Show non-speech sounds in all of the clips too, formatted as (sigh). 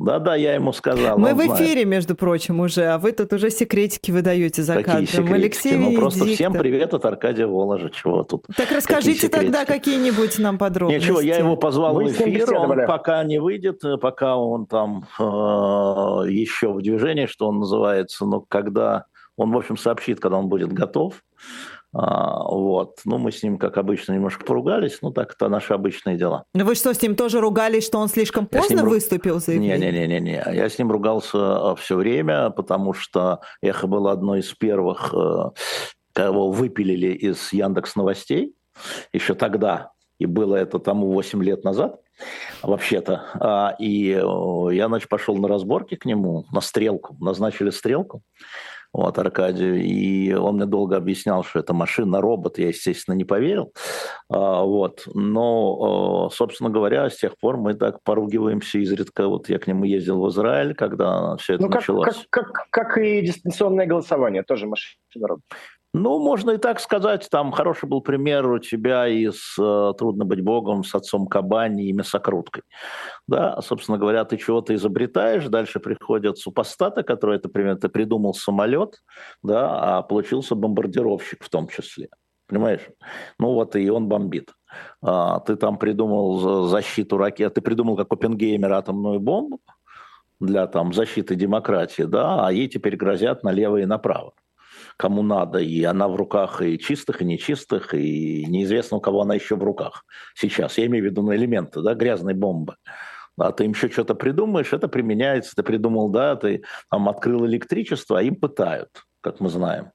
Да-да, я ему сказал. Мы в эфире, знает. между прочим, уже, а вы тут уже секретики выдаете за Какие кадром. Секретики? Алексей Ну, просто всем привет от Аркадия Воложа. Чего тут? Так расскажите Какие тогда какие-нибудь нам подробности. Ничего, я его позвал Вы в эфир, он пока не выйдет, пока он там э, еще в движении, что он называется, но когда он, в общем, сообщит, когда он будет готов. А, вот. Ну, мы с ним, как обычно, немножко поругались, ну, так это наши обычные дела. Ну, вы что, с ним тоже ругались, что он слишком поздно ним... выступил за Не-не-не, я с ним ругался а, все время, потому что «Эхо» было одной из первых, э, кого выпилили из Яндекс Новостей еще тогда, и было это тому 8 лет назад, вообще-то. А, и я, значит, пошел на разборки к нему, на стрелку, назначили стрелку вот, Аркадию, и он мне долго объяснял, что это машина, робот, я, естественно, не поверил, а, вот, но, а, собственно говоря, с тех пор мы так поругиваемся изредка, вот я к нему ездил в Израиль, когда все это ну, как, началось. Как, как, как и дистанционное голосование, тоже машина, робот. Ну, можно и так сказать. Там хороший был пример у тебя из э, «Трудно быть богом» с отцом Кабани и мясокруткой. Да, собственно говоря, ты чего-то изобретаешь, дальше приходят супостаты, которые, это, например, ты придумал самолет, да, а получился бомбардировщик в том числе. Понимаешь? Ну вот и он бомбит. А, ты там придумал защиту ракет, ты придумал как Оппенгеймер атомную бомбу для там защиты демократии, да, а ей теперь грозят налево и направо кому надо, и она в руках и чистых, и нечистых, и неизвестно, у кого она еще в руках сейчас. Я имею в виду на элементы, да, грязной бомбы. А ты им еще что-то придумаешь, это применяется, ты придумал, да, ты там открыл электричество, а им пытают, как мы знаем.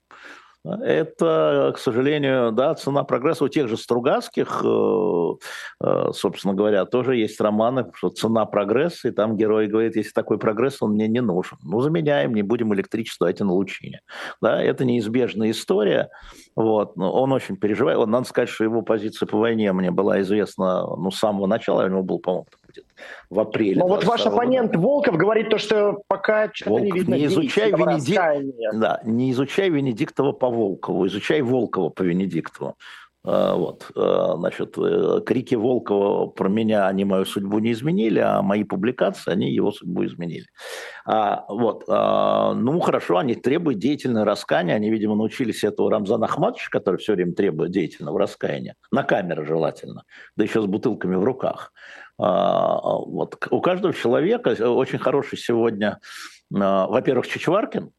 Это, к сожалению, да, цена прогресса у тех же Стругацких, э, э, собственно говоря, тоже есть романы, что цена прогресса, и там герой говорит, если такой прогресс, он мне не нужен. Ну, заменяем, не будем электричество, эти на лучине. Да, это неизбежная история. Вот. Но он очень переживает. Вот, надо сказать, что его позиция по войне мне была известна ну, с самого начала, у него был, по-моему, в апреле. Но вот ваш оппонент года. Волков говорит то, что пока что-то не видно. Не изучай, Венедик... да, не изучай Венедиктова по Волкову, изучай Волкова по Венедиктову. А, вот, а, значит, э, крики Волкова про меня, они мою судьбу не изменили, а мои публикации, они его судьбу изменили. А, вот, а, ну, хорошо, они требуют деятельного раскаяния, они, видимо, научились этого Рамзана Ахматовича, который все время требует деятельного раскаяния, на камеру желательно, да еще с бутылками в руках. Вот, у каждого человека очень хороший сегодня, во-первых, Чичваркин,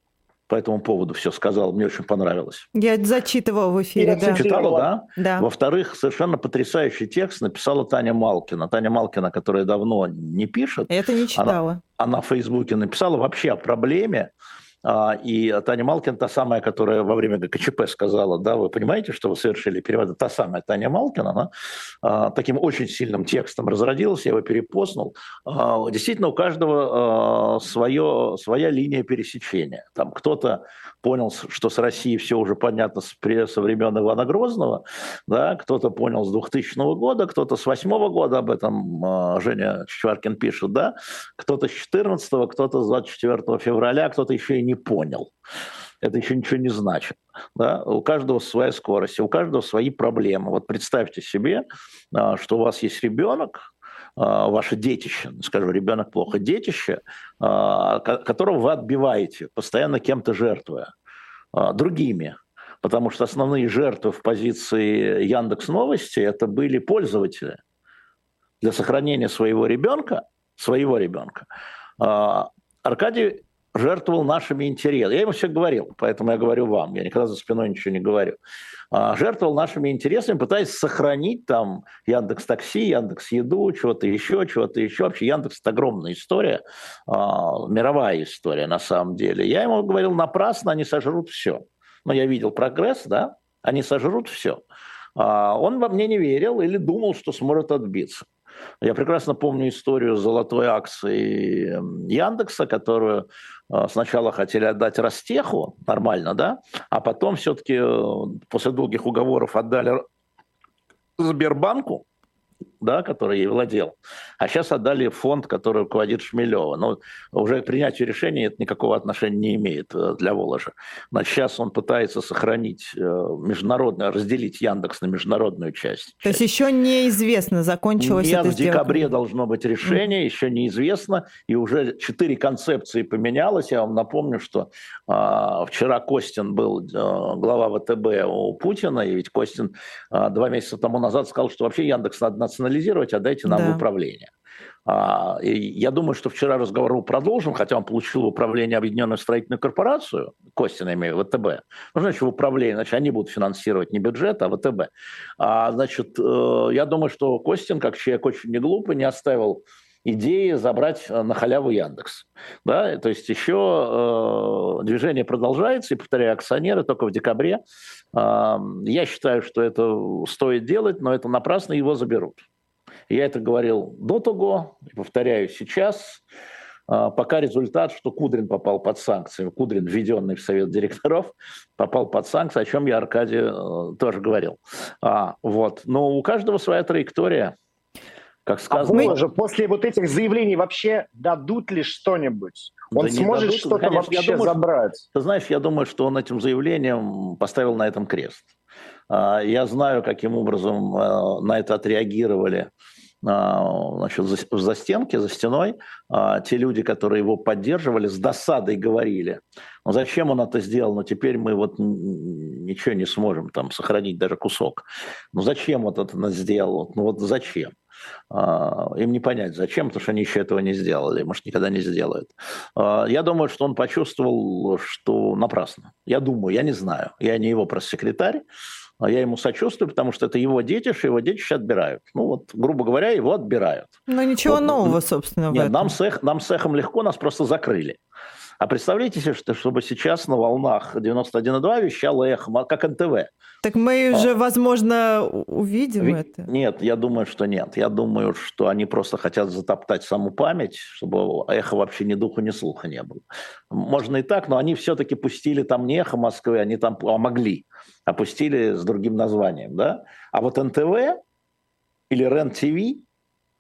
по этому поводу все сказал, мне очень понравилось. Я это зачитывала в эфире, Я да. Читала, да? Да. Во-вторых, совершенно потрясающий текст написала Таня Малкина. Таня Малкина, которая давно не пишет. Это не читала. Она, она в Фейсбуке написала вообще о проблеме, и Таня Малкин, та самая, которая во время ГКЧП сказала, да, вы понимаете, что вы совершили перевод, та самая Таня Малкин, она а, таким очень сильным текстом разродилась, я его перепостнул. А, действительно, у каждого свое, своя линия пересечения. Там кто-то понял, что с Россией все уже понятно с, со времен Ивана Грозного, да, кто-то понял с 2000 года, кто-то с 2008 года, об этом Женя Чичваркин пишет, да, кто-то с 14 кто-то с 24 февраля, кто-то еще и не понял. Это еще ничего не значит. Да? У каждого своя скорость, у каждого свои проблемы. Вот представьте себе, а, что у вас есть ребенок, а, ваше детище, скажу, ребенок плохо, детище, а, которого вы отбиваете, постоянно кем-то жертвуя, другими. Потому что основные жертвы в позиции Яндекс Новости это были пользователи. Для сохранения своего ребенка, своего ребенка, Аркадий жертвовал нашими интересами. Я ему все говорил, поэтому я говорю вам, я никогда за спиной ничего не говорю. А, жертвовал нашими интересами, пытаясь сохранить там Яндекс Такси, Яндекс Еду, чего-то еще, чего-то еще. Вообще Яндекс это огромная история, а, мировая история на самом деле. Я ему говорил, напрасно они сожрут все. Но я видел прогресс, да, они сожрут все. А, он во мне не верил или думал, что сможет отбиться. Я прекрасно помню историю золотой акции эм, Яндекса, которую э, сначала хотели отдать Ростеху, нормально, да, а потом все-таки э, после долгих уговоров отдали Сбербанку, да, который ей владел, а сейчас отдали фонд, который руководит Шмелева. Но уже к принятию решения это никакого отношения не имеет э, для Воложа. Значит, сейчас он пытается сохранить э, международное, разделить Яндекс на международную часть. То есть еще неизвестно, закончилось Нет, это в декабре должно быть решение, mm. еще неизвестно, и уже четыре концепции поменялось. Я вам напомню, что а, вчера Костин был а, глава ВТБ у Путина, и ведь Костин а, два месяца тому назад сказал, что вообще Яндекс надо национализировать, отдайте нам да. в управление. А, я думаю, что вчера разговор был продолжен, хотя он получил в управление Объединенную строительную корпорацию, Костина имею, ВТБ. Ну, значит, в управлении, значит, они будут финансировать не бюджет, а ВТБ. А, значит, э, я думаю, что Костин, как человек очень неглупый, не оставил идеи забрать э, на халяву Яндекс. Да? То есть еще э, движение продолжается, и, повторяю, акционеры только в декабре. Э, я считаю, что это стоит делать, но это напрасно его заберут. Я это говорил до того, и повторяю сейчас. Э, пока результат, что Кудрин попал под санкции, Кудрин, введенный в совет директоров, попал под санкции, о чем я Аркадий э, тоже говорил. А, вот. Но у каждого своя траектория. Как сказано. А же после вот этих заявлений вообще дадут ли что-нибудь? Он да сможет что-то вообще я думаю, забрать? Ты знаешь, я думаю, что он этим заявлением поставил на этом крест. А, я знаю, каким образом а, на это отреагировали а, значит, за, за стенки, за стеной, те люди, которые его поддерживали, с досадой говорили, ну зачем он это сделал, ну теперь мы вот ничего не сможем там сохранить даже кусок. Ну зачем вот это сделал, ну вот зачем? А, им не понять, зачем, потому что они еще этого не сделали, может, никогда не сделают. А, я думаю, что он почувствовал, что напрасно. Я думаю, я не знаю. Я не его пресс-секретарь, а я ему сочувствую, потому что это его детище, его детище отбирают. Ну вот, грубо говоря, его отбирают. Но ничего вот. нового, собственно, Нет, Нам с, эх, нам с эхом легко, нас просто закрыли. А представляете себе, что, чтобы сейчас на волнах 91,2 вещал эхо, как НТВ. Так мы уже, а, возможно, увидим Ведь, это. Нет, я думаю, что нет. Я думаю, что они просто хотят затоптать саму память, чтобы эхо вообще ни духу, ни слуха не было. Можно и так, но они все-таки пустили там не эхо Москвы, они там а могли, опустили с другим названием. Да? А вот НТВ или РЕН-ТВ,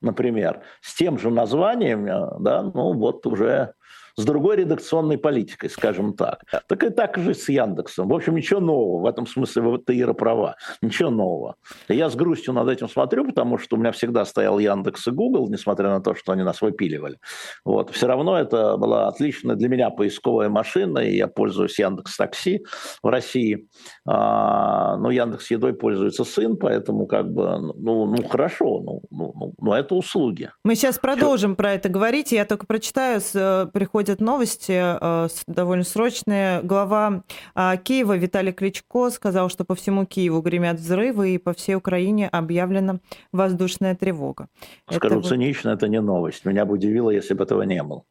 например, с тем же названием, э, да, ну вот уже с другой редакционной политикой, скажем так. Так и так же с Яндексом. В общем, ничего нового. В этом смысле вот Ира права. Ничего нового. я с грустью над этим смотрю, потому что у меня всегда стоял Яндекс и Google, несмотря на то, что они нас выпиливали. Вот. Все равно это была отличная для меня поисковая машина, и я пользуюсь Яндекс Такси в России. А, ну, Яндекс Едой пользуется сын, поэтому как бы, ну, ну хорошо, ну, ну, ну, ну это услуги. Мы сейчас продолжим Все. про это говорить. Я только прочитаю, э, приходит приходят новости э, довольно срочные. Глава э, Киева Виталий Кличко сказал, что по всему Киеву гремят взрывы, и по всей Украине объявлена воздушная тревога. Скажу это цинично, это не новость. Меня бы удивило, если бы этого не было.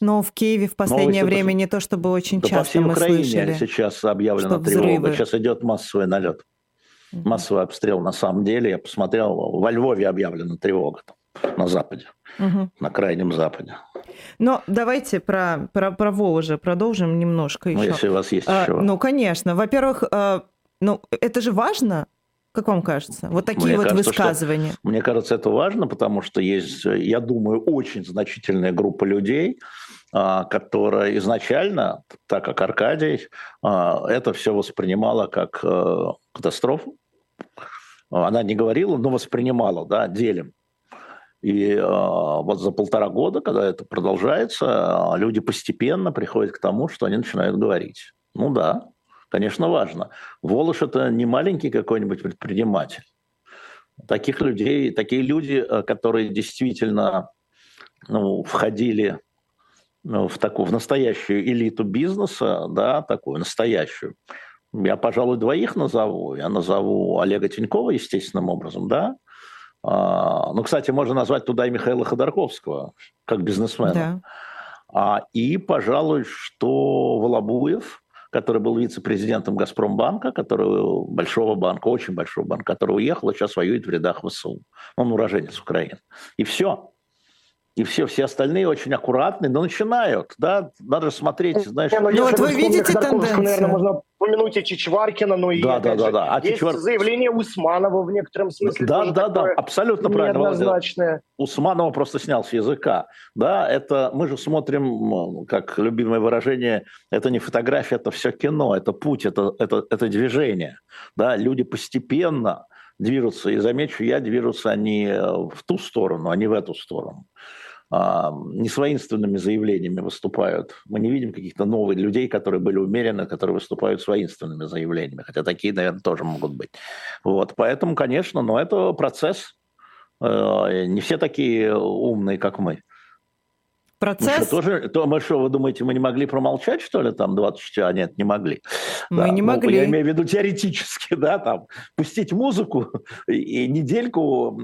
Но в Киеве в последнее Новости время по... не то чтобы очень да часто по всей мы Украине слышали, сейчас объявлена тревога. Взрывы. Сейчас идет массовый налет. Массовый обстрел на самом деле. Я посмотрел, во Львове объявлена тревога там, на Западе, угу. на Крайнем Западе. Но давайте про, про, про Воложа продолжим немножко еще. Ну, если у вас есть а, еще. Ну, конечно. Во-первых, а, ну, это же важно, как вам кажется? Вот такие мне вот кажется, высказывания. Что, мне кажется, это важно, потому что есть, я думаю, очень значительная группа людей, а, которая изначально, так как Аркадий, а, это все воспринимала как э, катастрофу. Она не говорила, но воспринимала, да, делим. И э, вот за полтора года, когда это продолжается, люди постепенно приходят к тому, что они начинают говорить. Ну да, конечно, важно. Волош – это не маленький какой-нибудь предприниматель. Таких людей, такие люди, э, которые действительно ну, входили ну, в такую в настоящую элиту бизнеса, да, такую настоящую. Я, пожалуй, двоих назову. Я назову Олега Тинькова естественным образом, да, ну, кстати, можно назвать туда и Михаила Ходорковского, как бизнесмена. Да. А, и, пожалуй, что Волобуев, который был вице-президентом Газпромбанка, который, большого банка, очень большого банка, который уехал и сейчас воюет в рядах ВСУ. Он уроженец Украины. И все. И все, все остальные очень аккуратные, но начинают, да, надо смотреть, знаешь... Не, ну, ну вот вы видите тенденцию? Наверное, можно упомянуть и Чичваркина, но и, да, да, да, да. А есть Чичвар... заявление Усманова в некотором смысле. Да, да, да, абсолютно правильно. Неоднозначное. Усманова просто снял с языка. Да, это мы же смотрим, как любимое выражение, это не фотография, это все кино, это путь, это, это, это движение. Да, люди постепенно движутся, и замечу я, движутся они в ту сторону, а не в эту сторону. А, не с воинственными заявлениями выступают. Мы не видим каких-то новых людей, которые были умерены, которые выступают с воинственными заявлениями, хотя такие, наверное, тоже могут быть. Вот, поэтому, конечно, но это процесс. Э, не все такие умные, как мы. Процесс? Мы что, тоже, то, мы что, вы думаете, мы не могли промолчать, что ли, там 24? А нет, не могли. Мы да, не ну, могли. Я имею в виду теоретически, да, там, пустить музыку и недельку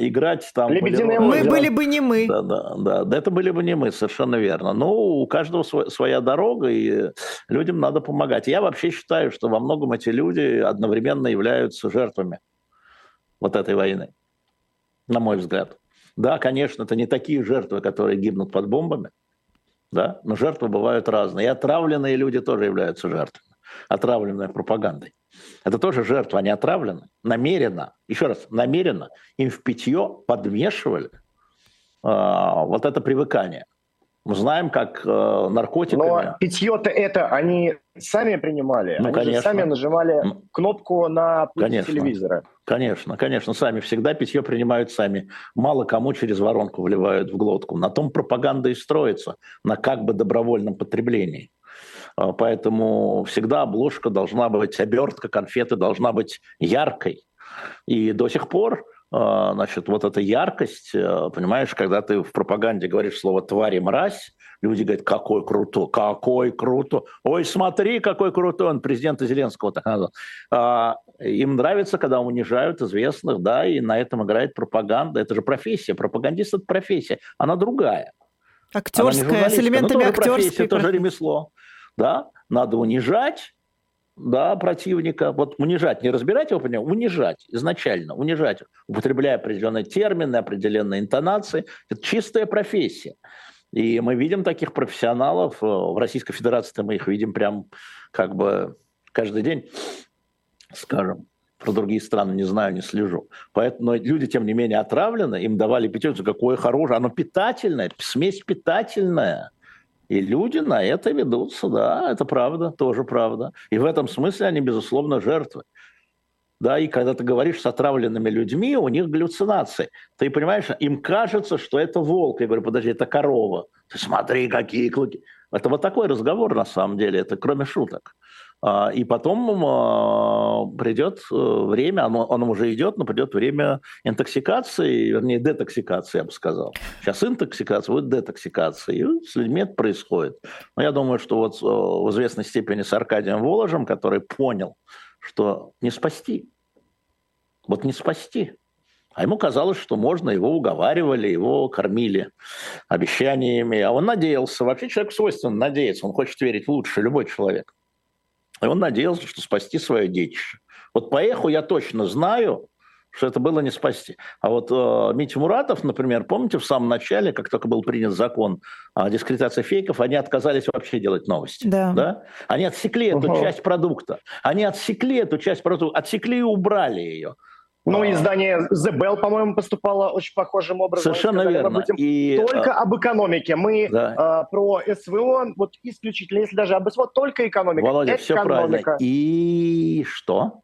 играть там. Лебединое мы были бы не мы. Да, да, да, это были бы не мы, совершенно верно. Но у каждого своя дорога, и людям надо помогать. Я вообще считаю, что во многом эти люди одновременно являются жертвами вот этой войны, на мой взгляд. Да, конечно, это не такие жертвы, которые гибнут под бомбами, да, но жертвы бывают разные. И отравленные люди тоже являются жертвами, отравленные пропагандой. Это тоже жертва, они отравлены, намеренно, еще раз, намеренно им в питье подмешивали э, вот это привыкание. Мы знаем, как э, наркотиками... Но питье-то это они сами принимали. Ну, они конечно. сами нажимали кнопку на конечно. телевизора. Конечно, конечно, сами всегда питье принимают сами. Мало кому через воронку вливают в глотку. На том пропаганда и строится, на как бы добровольном потреблении. А, поэтому всегда обложка должна быть, обертка конфеты должна быть яркой. И до сих пор значит, вот эта яркость, э, понимаешь, когда ты в пропаганде говоришь слово «тварь» и «мразь», люди говорят, какой крутой, какой крутой, ой, смотри, какой крутой, он президента Зеленского так (laughs) назвал. А, им нравится, когда унижают известных, да, и на этом играет пропаганда. Это же профессия, пропагандист – это профессия, она другая. Актерская, она с элементами актерской. Это тоже ремесло. Да, надо унижать, да, противника, вот унижать, не разбирать его, понимаете, унижать изначально, унижать, употребляя определенные термины, определенные интонации. Это чистая профессия. И мы видим таких профессионалов, э, в Российской Федерации мы их видим прям как бы каждый день, скажем. Про другие страны не знаю, не слежу. Поэтому но люди, тем не менее, отравлены, им давали пятерку, какое хорошее, оно питательное, смесь питательная. И люди на это ведутся, да, это правда, тоже правда. И в этом смысле они, безусловно, жертвы. Да, и когда ты говоришь с отравленными людьми, у них галлюцинации. Ты понимаешь, им кажется, что это волк. Я говорю, подожди, это корова. Ты смотри, какие клыки. Это вот такой разговор на самом деле, это кроме шуток. А, и потом а, придет э, время, оно, оно уже идет, но придет время интоксикации, вернее, детоксикации, я бы сказал. Сейчас интоксикация, будет детоксикация, и с людьми это происходит. Но я думаю, что вот э, в известной степени с Аркадием Воложем, который понял, что не спасти, вот не спасти. А ему казалось, что можно, его уговаривали, его кормили обещаниями, а он надеялся. Вообще человек свойственно надеяться, он хочет верить в лучшее, любой человек. И он надеялся, что спасти свое детище. Вот по эху я точно знаю, что это было не спасти. А вот э, Митя Муратов, например, помните, в самом начале, как только был принят закон о дискретации фейков, они отказались вообще делать новости. Да. Да? Они отсекли эту угу. часть продукта. Они отсекли эту часть продукта, отсекли и убрали ее. Ну, а. издание The Bell, по-моему, поступало очень похожим образом. Совершенно Сказали, верно. Мы будем и... только об экономике. Мы да. а, про СВО, вот исключительно, если даже об СВО, только экономика. Володя, экономика. все правильно. И что?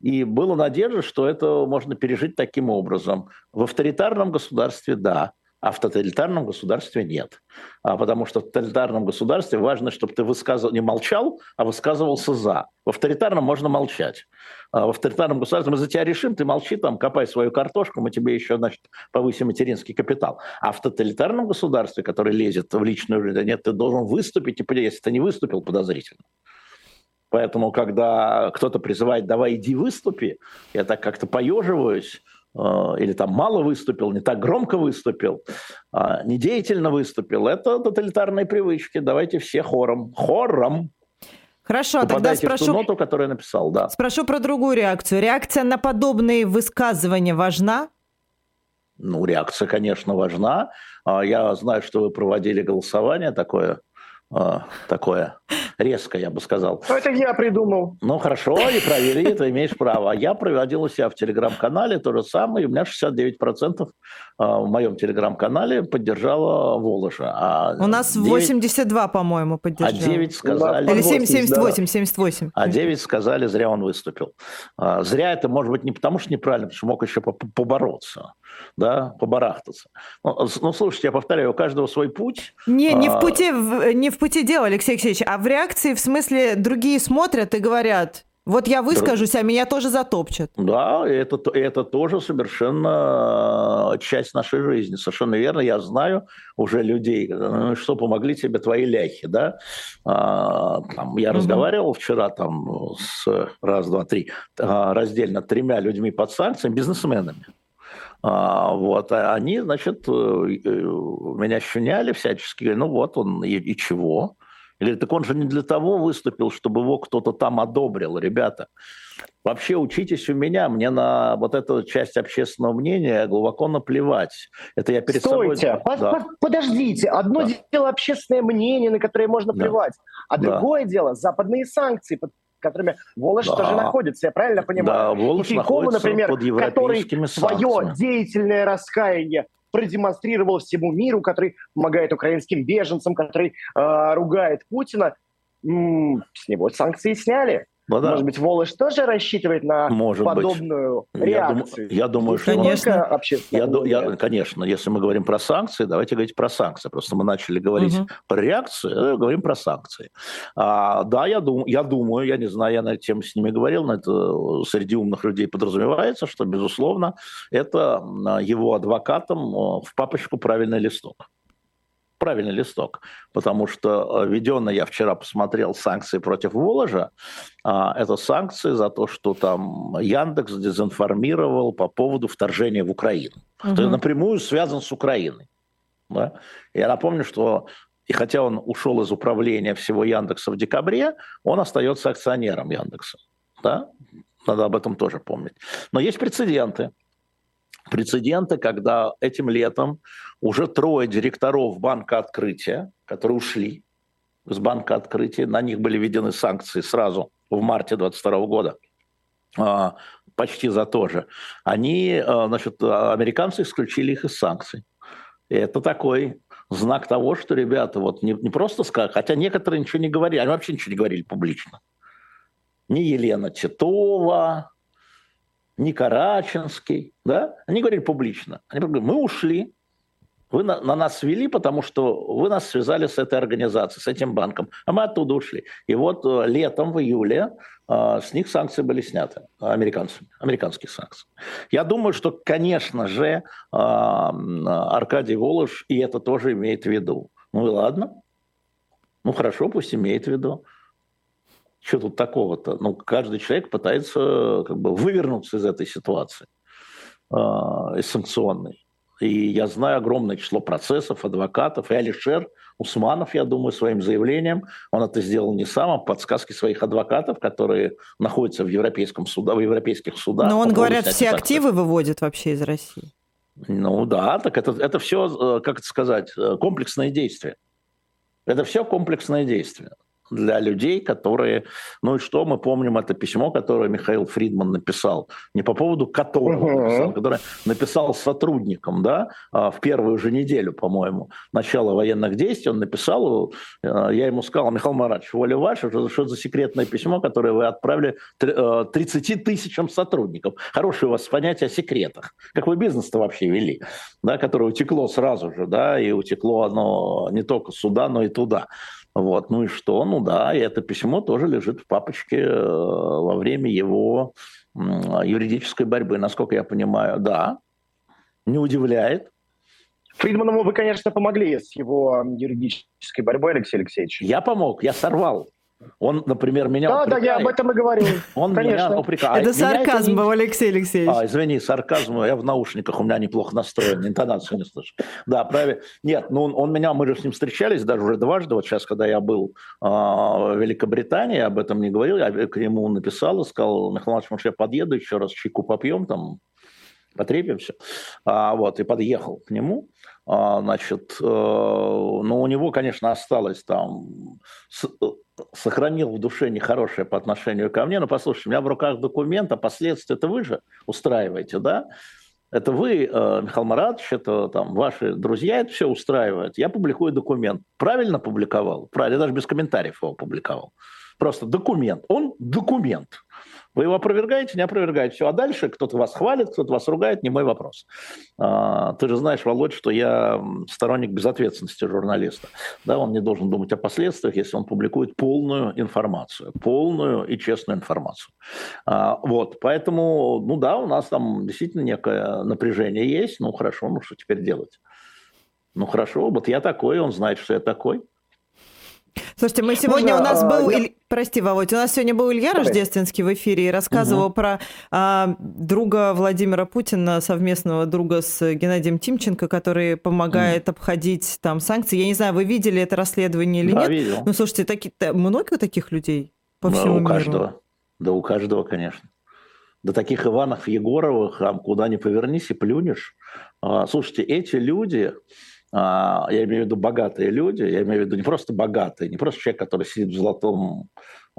И была надежда, что это можно пережить таким образом. В авторитарном государстве – да. А в тоталитарном государстве нет. А потому что в тоталитарном государстве важно, чтобы ты высказывал, не молчал, а высказывался за. В авторитарном можно молчать. А в авторитарном государстве мы за тебя решим, ты молчи там, копай свою картошку, мы тебе еще, значит, повысим материнский капитал. А в тоталитарном государстве, которое лезет в личную жизнь, нет, ты должен выступить, и если ты не выступил, подозрительно. Поэтому, когда кто-то призывает, давай иди выступи, я так как-то поеживаюсь, или там мало выступил, не так громко выступил, а недеятельно выступил. Это тоталитарные привычки. Давайте все хором. Хором. Хорошо, тогда спрошу... В ту ноту, которую я написал, да. Спрошу про другую реакцию. Реакция на подобные высказывания важна? Ну, реакция, конечно, важна. А, я знаю, что вы проводили голосование такое такое резкое, я бы сказал. Ну, это я придумал. Ну, хорошо, и проверили, ты имеешь право. А я проводил у себя в Телеграм-канале то же самое, и у меня 69% а, в моем Телеграм-канале поддержала Воложа. А у нас 9... 82, по-моему, поддержали. А 9 сказали... Или 7, 78, 78. А 9 сказали, зря он выступил. Зря это может быть не потому, что неправильно, потому что мог еще побороться да, побарахтаться. Ну, ну, слушайте, я повторяю, у каждого свой путь. Не, не, а... в пути, не в пути дела, Алексей Алексеевич, а в реакции, в смысле, другие смотрят и говорят, вот я выскажусь, а меня тоже затопчат. Да, это, это тоже совершенно э, часть нашей жизни. Совершенно верно. Я знаю уже людей, э, что помогли тебе твои ляхи. Да? А, там, я угу. разговаривал вчера там, с раз, два, три, а, раздельно тремя людьми под санкциями, бизнесменами. А, вот, а они, значит, э, меня щуняли всячески, ну вот он, и, и чего? Или так он же не для того выступил, чтобы его кто-то там одобрил, ребята. Вообще учитесь у меня, мне на вот эту часть общественного мнения глубоко наплевать. Это я перед Стойте, собой... да. подождите. Одно да. дело общественное мнение, на которое можно да. плевать, а да. другое дело западные санкции, которыми Волош да. тоже находится, я правильно понимаю? Да, Волош Кикову, например, под который свое деятельное раскаяние продемонстрировал всему миру, который помогает украинским беженцам, который э, ругает Путина, м-м, с него санкции сняли. Ну, да. Может быть, Волош тоже рассчитывает на Может подобную быть. реакцию? Я, дум, я думаю, что... Конечно. Я, я, конечно, если мы говорим про санкции, давайте говорить про санкции. Просто мы начали говорить угу. про реакцию, говорим про санкции. А, да, я, дум, я думаю, я не знаю, я на эту тему с ними говорил, но это среди умных людей подразумевается, что, безусловно, это его адвокатам в папочку правильный листок правильный листок, потому что э, введенные, я вчера посмотрел, санкции против Воложа, а, это санкции за то, что там Яндекс дезинформировал по поводу вторжения в Украину. Угу. То есть напрямую связан с Украиной. Да? Я напомню, что и хотя он ушел из управления всего Яндекса в декабре, он остается акционером Яндекса. Да? Надо об этом тоже помнить. Но есть прецеденты прецеденты, когда этим летом уже трое директоров банка открытия, которые ушли с банка открытия, на них были введены санкции сразу в марте 2022 года, а, почти за то же. Они, а, значит, американцы исключили их из санкций. И это такой знак того, что ребята вот не, не просто сказали, хотя некоторые ничего не говорили, они вообще ничего не говорили публично. Ни Елена Титова, ни Караченский, да, они говорили публично. Они говорили, мы ушли, вы на, на нас свели, потому что вы нас связали с этой организацией, с этим банком, а мы оттуда ушли. И вот э, летом, в июле, э, с них санкции были сняты американцами, американские санкции. Я думаю, что, конечно же, э, Аркадий Волош и это тоже имеет в виду. Ну и ладно, ну хорошо, пусть имеет в виду. Что тут такого-то? Ну, каждый человек пытается как бы вывернуться из этой ситуации, э, из санкционной. И я знаю огромное число процессов, адвокатов. И Алишер Усманов, я думаю, своим заявлением, он это сделал не сам, а подсказки своих адвокатов, которые находятся в, европейском суда, в европейских судах. Но он, говорят, все активы выводит вообще из России. Ну да, так это, это все, э, как это сказать, э, комплексное действие. Это все комплексное действие для людей, которые... Ну и что, мы помним это письмо, которое Михаил Фридман написал, не по поводу которого uh-huh. написал, которое написал сотрудникам, да, а, в первую же неделю, по-моему, начала военных действий, он написал, э, я ему сказал, Михаил Маратович, воля ваша, что, что за секретное письмо, которое вы отправили 30 э, тысячам сотрудников. Хорошее у вас понятие о секретах. Как вы бизнес-то вообще вели, да, которое утекло сразу же, да, и утекло оно не только сюда, но и туда. Вот, ну и что? Ну да, и это письмо тоже лежит в папочке э, во время его юридической борьбы, насколько я понимаю. Да, не удивляет. Фридману вы, конечно, помогли с его юридической борьбой, Алексей Алексеевич. Я помог, я сорвал он, например, меня Да, упрекает. да, я об этом и говорил. (laughs) Он Конечно. меня упрекает. Это сарказм был, Алексей Алексеевич. А, извини, сарказм, я в наушниках, у меня неплохо настроен, интонацию не слышу. Да, правильно. Нет, ну он, он меня, мы же с ним встречались даже уже дважды, вот сейчас, когда я был э, в Великобритании, об этом не говорил, я к нему написал и сказал, Михаил Иванович, может, я подъеду еще раз, чайку попьем там, потрепимся, а, вот, и подъехал к нему, а, значит, э, но у него, конечно, осталось там, с, сохранил в душе нехорошее по отношению ко мне, но послушайте, у меня в руках документ, а последствия это вы же устраиваете, да? Это вы, э, Михаил Маратович, это там ваши друзья, это все устраивают. Я публикую документ. Правильно публиковал? Правильно, я даже без комментариев его публиковал. Просто документ. Он документ. Вы его опровергаете, не опровергаете. Все. А дальше кто-то вас хвалит, кто-то вас ругает, не мой вопрос. А, ты же знаешь, Володь, что я сторонник безответственности журналиста. Да, он не должен думать о последствиях, если он публикует полную информацию. Полную и честную информацию. А, вот. Поэтому, ну да, у нас там действительно некое напряжение есть. Ну хорошо, ну что теперь делать? Ну хорошо, вот я такой, он знает, что я такой. Слушайте, мы сегодня Можно, у нас был, я... прости, Володь, у нас сегодня был Илья Давай. Рождественский в эфире и рассказывал угу. про а, друга Владимира Путина, совместного друга с Геннадием Тимченко, который помогает угу. обходить там санкции. Я не знаю, вы видели это расследование или да, нет? Видел. Ну, слушайте, таки, много таких людей по да, всему у миру? Каждого. Да, у каждого, конечно. До таких Иванов Егоровых, куда ни повернись и плюнешь. А, слушайте, эти люди, я имею в виду богатые люди, я имею в виду не просто богатые, не просто человек, который сидит в золотом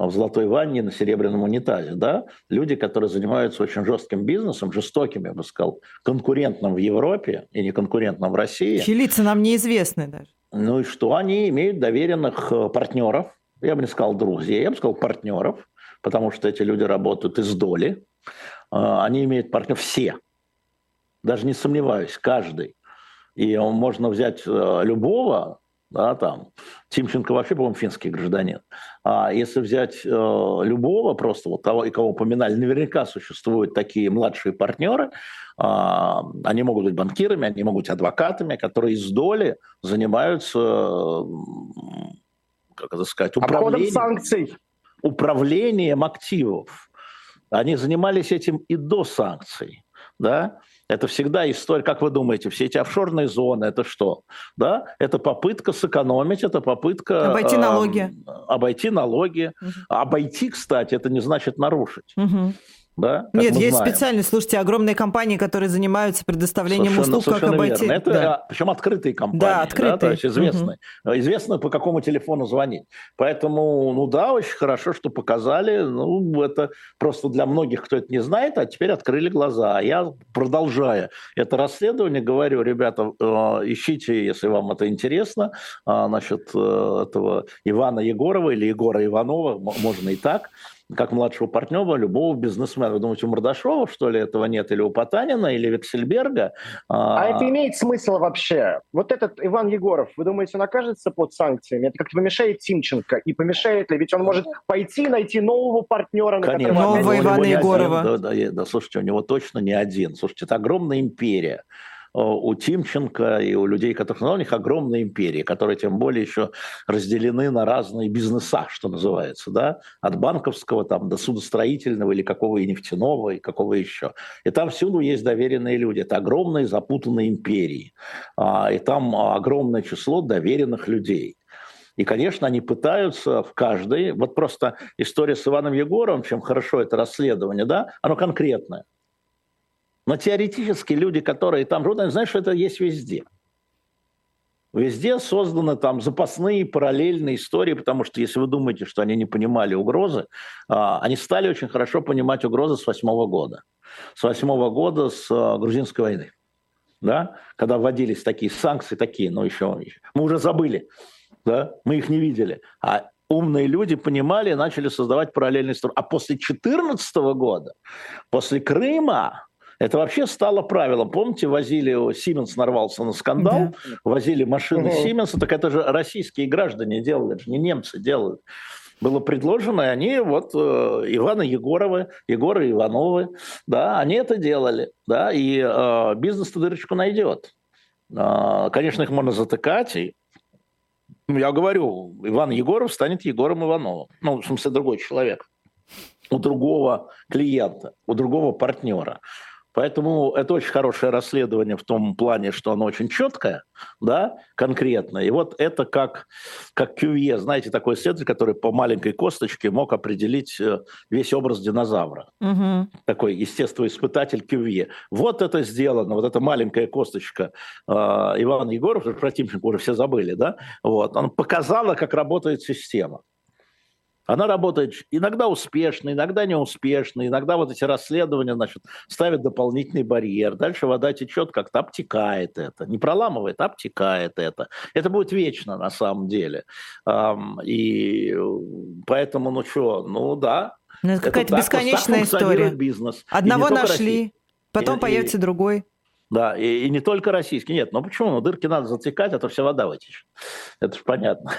в золотой ванне на серебряном унитазе, да, люди, которые занимаются очень жестким бизнесом, жестоким, я бы сказал, конкурентным в Европе и не конкурентным в России. Чьи лица нам неизвестны даже. Ну и что? Они имеют доверенных э, партнеров, я бы не сказал друзей, я бы сказал партнеров, потому что эти люди работают из доли, а, они имеют партнеров все, даже не сомневаюсь, каждый и можно взять э, любого, да, там, Тимченко вообще, по-моему, финский гражданин. А если взять э, любого, просто вот того, и кого упоминали, наверняка существуют такие младшие партнеры, э, они могут быть банкирами, они могут быть адвокатами, которые из доли занимаются, как это сказать, управлением, санкций. управлением активов. Они занимались этим и до санкций. Да? Это всегда история, как вы думаете, все эти офшорные зоны, это что? Да? Это попытка сэкономить, это попытка... Обойти налоги. Э, обойти ноги. Угу. Обойти, кстати, это не значит нарушить. Угу да? Нет, есть знаем. специальные, слушайте, огромные компании, которые занимаются предоставлением совершенно, услуг, совершенно как обойти. Верно. Это, да. причем открытые компании, да, открытые. Да, то есть известные. Угу. Известно, по какому телефону звонить. Поэтому, ну да, очень хорошо, что показали. Ну, это просто для многих, кто это не знает, а теперь открыли глаза. А я, продолжая это расследование, говорю, ребята, э, ищите, если вам это интересно, э, насчет э, этого Ивана Егорова или Егора Иванова, можно и так, как младшего партнера любого бизнесмена. Вы думаете, у Мордашова, что ли, этого нет? Или у Потанина, или Вексельберга? А, а это имеет смысл вообще? Вот этот Иван Егоров, вы думаете, он окажется под санкциями? Это как-то помешает Тимченко? И помешает ли? Ведь он может пойти найти нового партнера, на Конечно, нового Ивана Егорова. Да, да, да, слушайте, у него точно не один. Слушайте, это огромная империя. Э, у Тимченко и у людей, которых на у них огромные империи, которые тем более еще разделены на разные бизнеса, что называется, да, от банковского там до судостроительного или какого и нефтяного, и какого еще. И там всюду есть доверенные люди. Это огромные запутанные империи. А, и там огромное число доверенных людей. И, конечно, они пытаются в каждой... Вот просто история с Иваном Егоровым, чем хорошо это расследование, да, оно конкретное. Но теоретически люди, которые там живут, они что это есть везде. Везде созданы там запасные параллельные истории, потому что если вы думаете, что они не понимали угрозы, а, они стали очень хорошо понимать угрозы с восьмого года. С восьмого года, с а, грузинской войны. Да? Когда вводились такие санкции, такие, но еще, мы уже забыли, да? мы их не видели. А умные люди понимали и начали создавать параллельные истории. А после 2014 года, после Крыма, это вообще стало правилом. Помните, возили, Сименс нарвался на скандал, да. возили машины угу. Сименса, так это же российские граждане делали, это же не немцы делают было предложено, и они вот э, Ивана Егоровы, Егоры Ивановы, да, они это делали, да, и э, бизнес-то дырочку найдет. Э, конечно, их можно затыкать, и ну, я говорю, Иван Егоров станет Егором Ивановым, ну, в смысле, другой человек, у другого клиента, у другого партнера. Поэтому это очень хорошее расследование в том плане, что оно очень четкое, да, конкретно. И вот это как, как Кювье, знаете, такой исследователь, который по маленькой косточке мог определить э, весь образ динозавра. Угу. Такой естествоиспытатель Кювье. Вот это сделано, вот эта маленькая косточка э, Ивана Егоров, про Тимченко уже все забыли, да, вот, он показала, как работает система. Она работает иногда успешно, иногда неуспешно, иногда вот эти расследования, значит, ставят дополнительный барьер. Дальше вода течет, как-то обтекает это. Не проламывает, а обтекает это. Это будет вечно на самом деле. И поэтому, ну что, ну да. Ну, это какая-то бесконечная история. Бизнес. Одного нашли, Россия. потом и, появится и, другой. Да, и, и не только российский. Нет, ну почему? Ну, дырки надо затекать, а то вся вода вытечет. Это же понятно.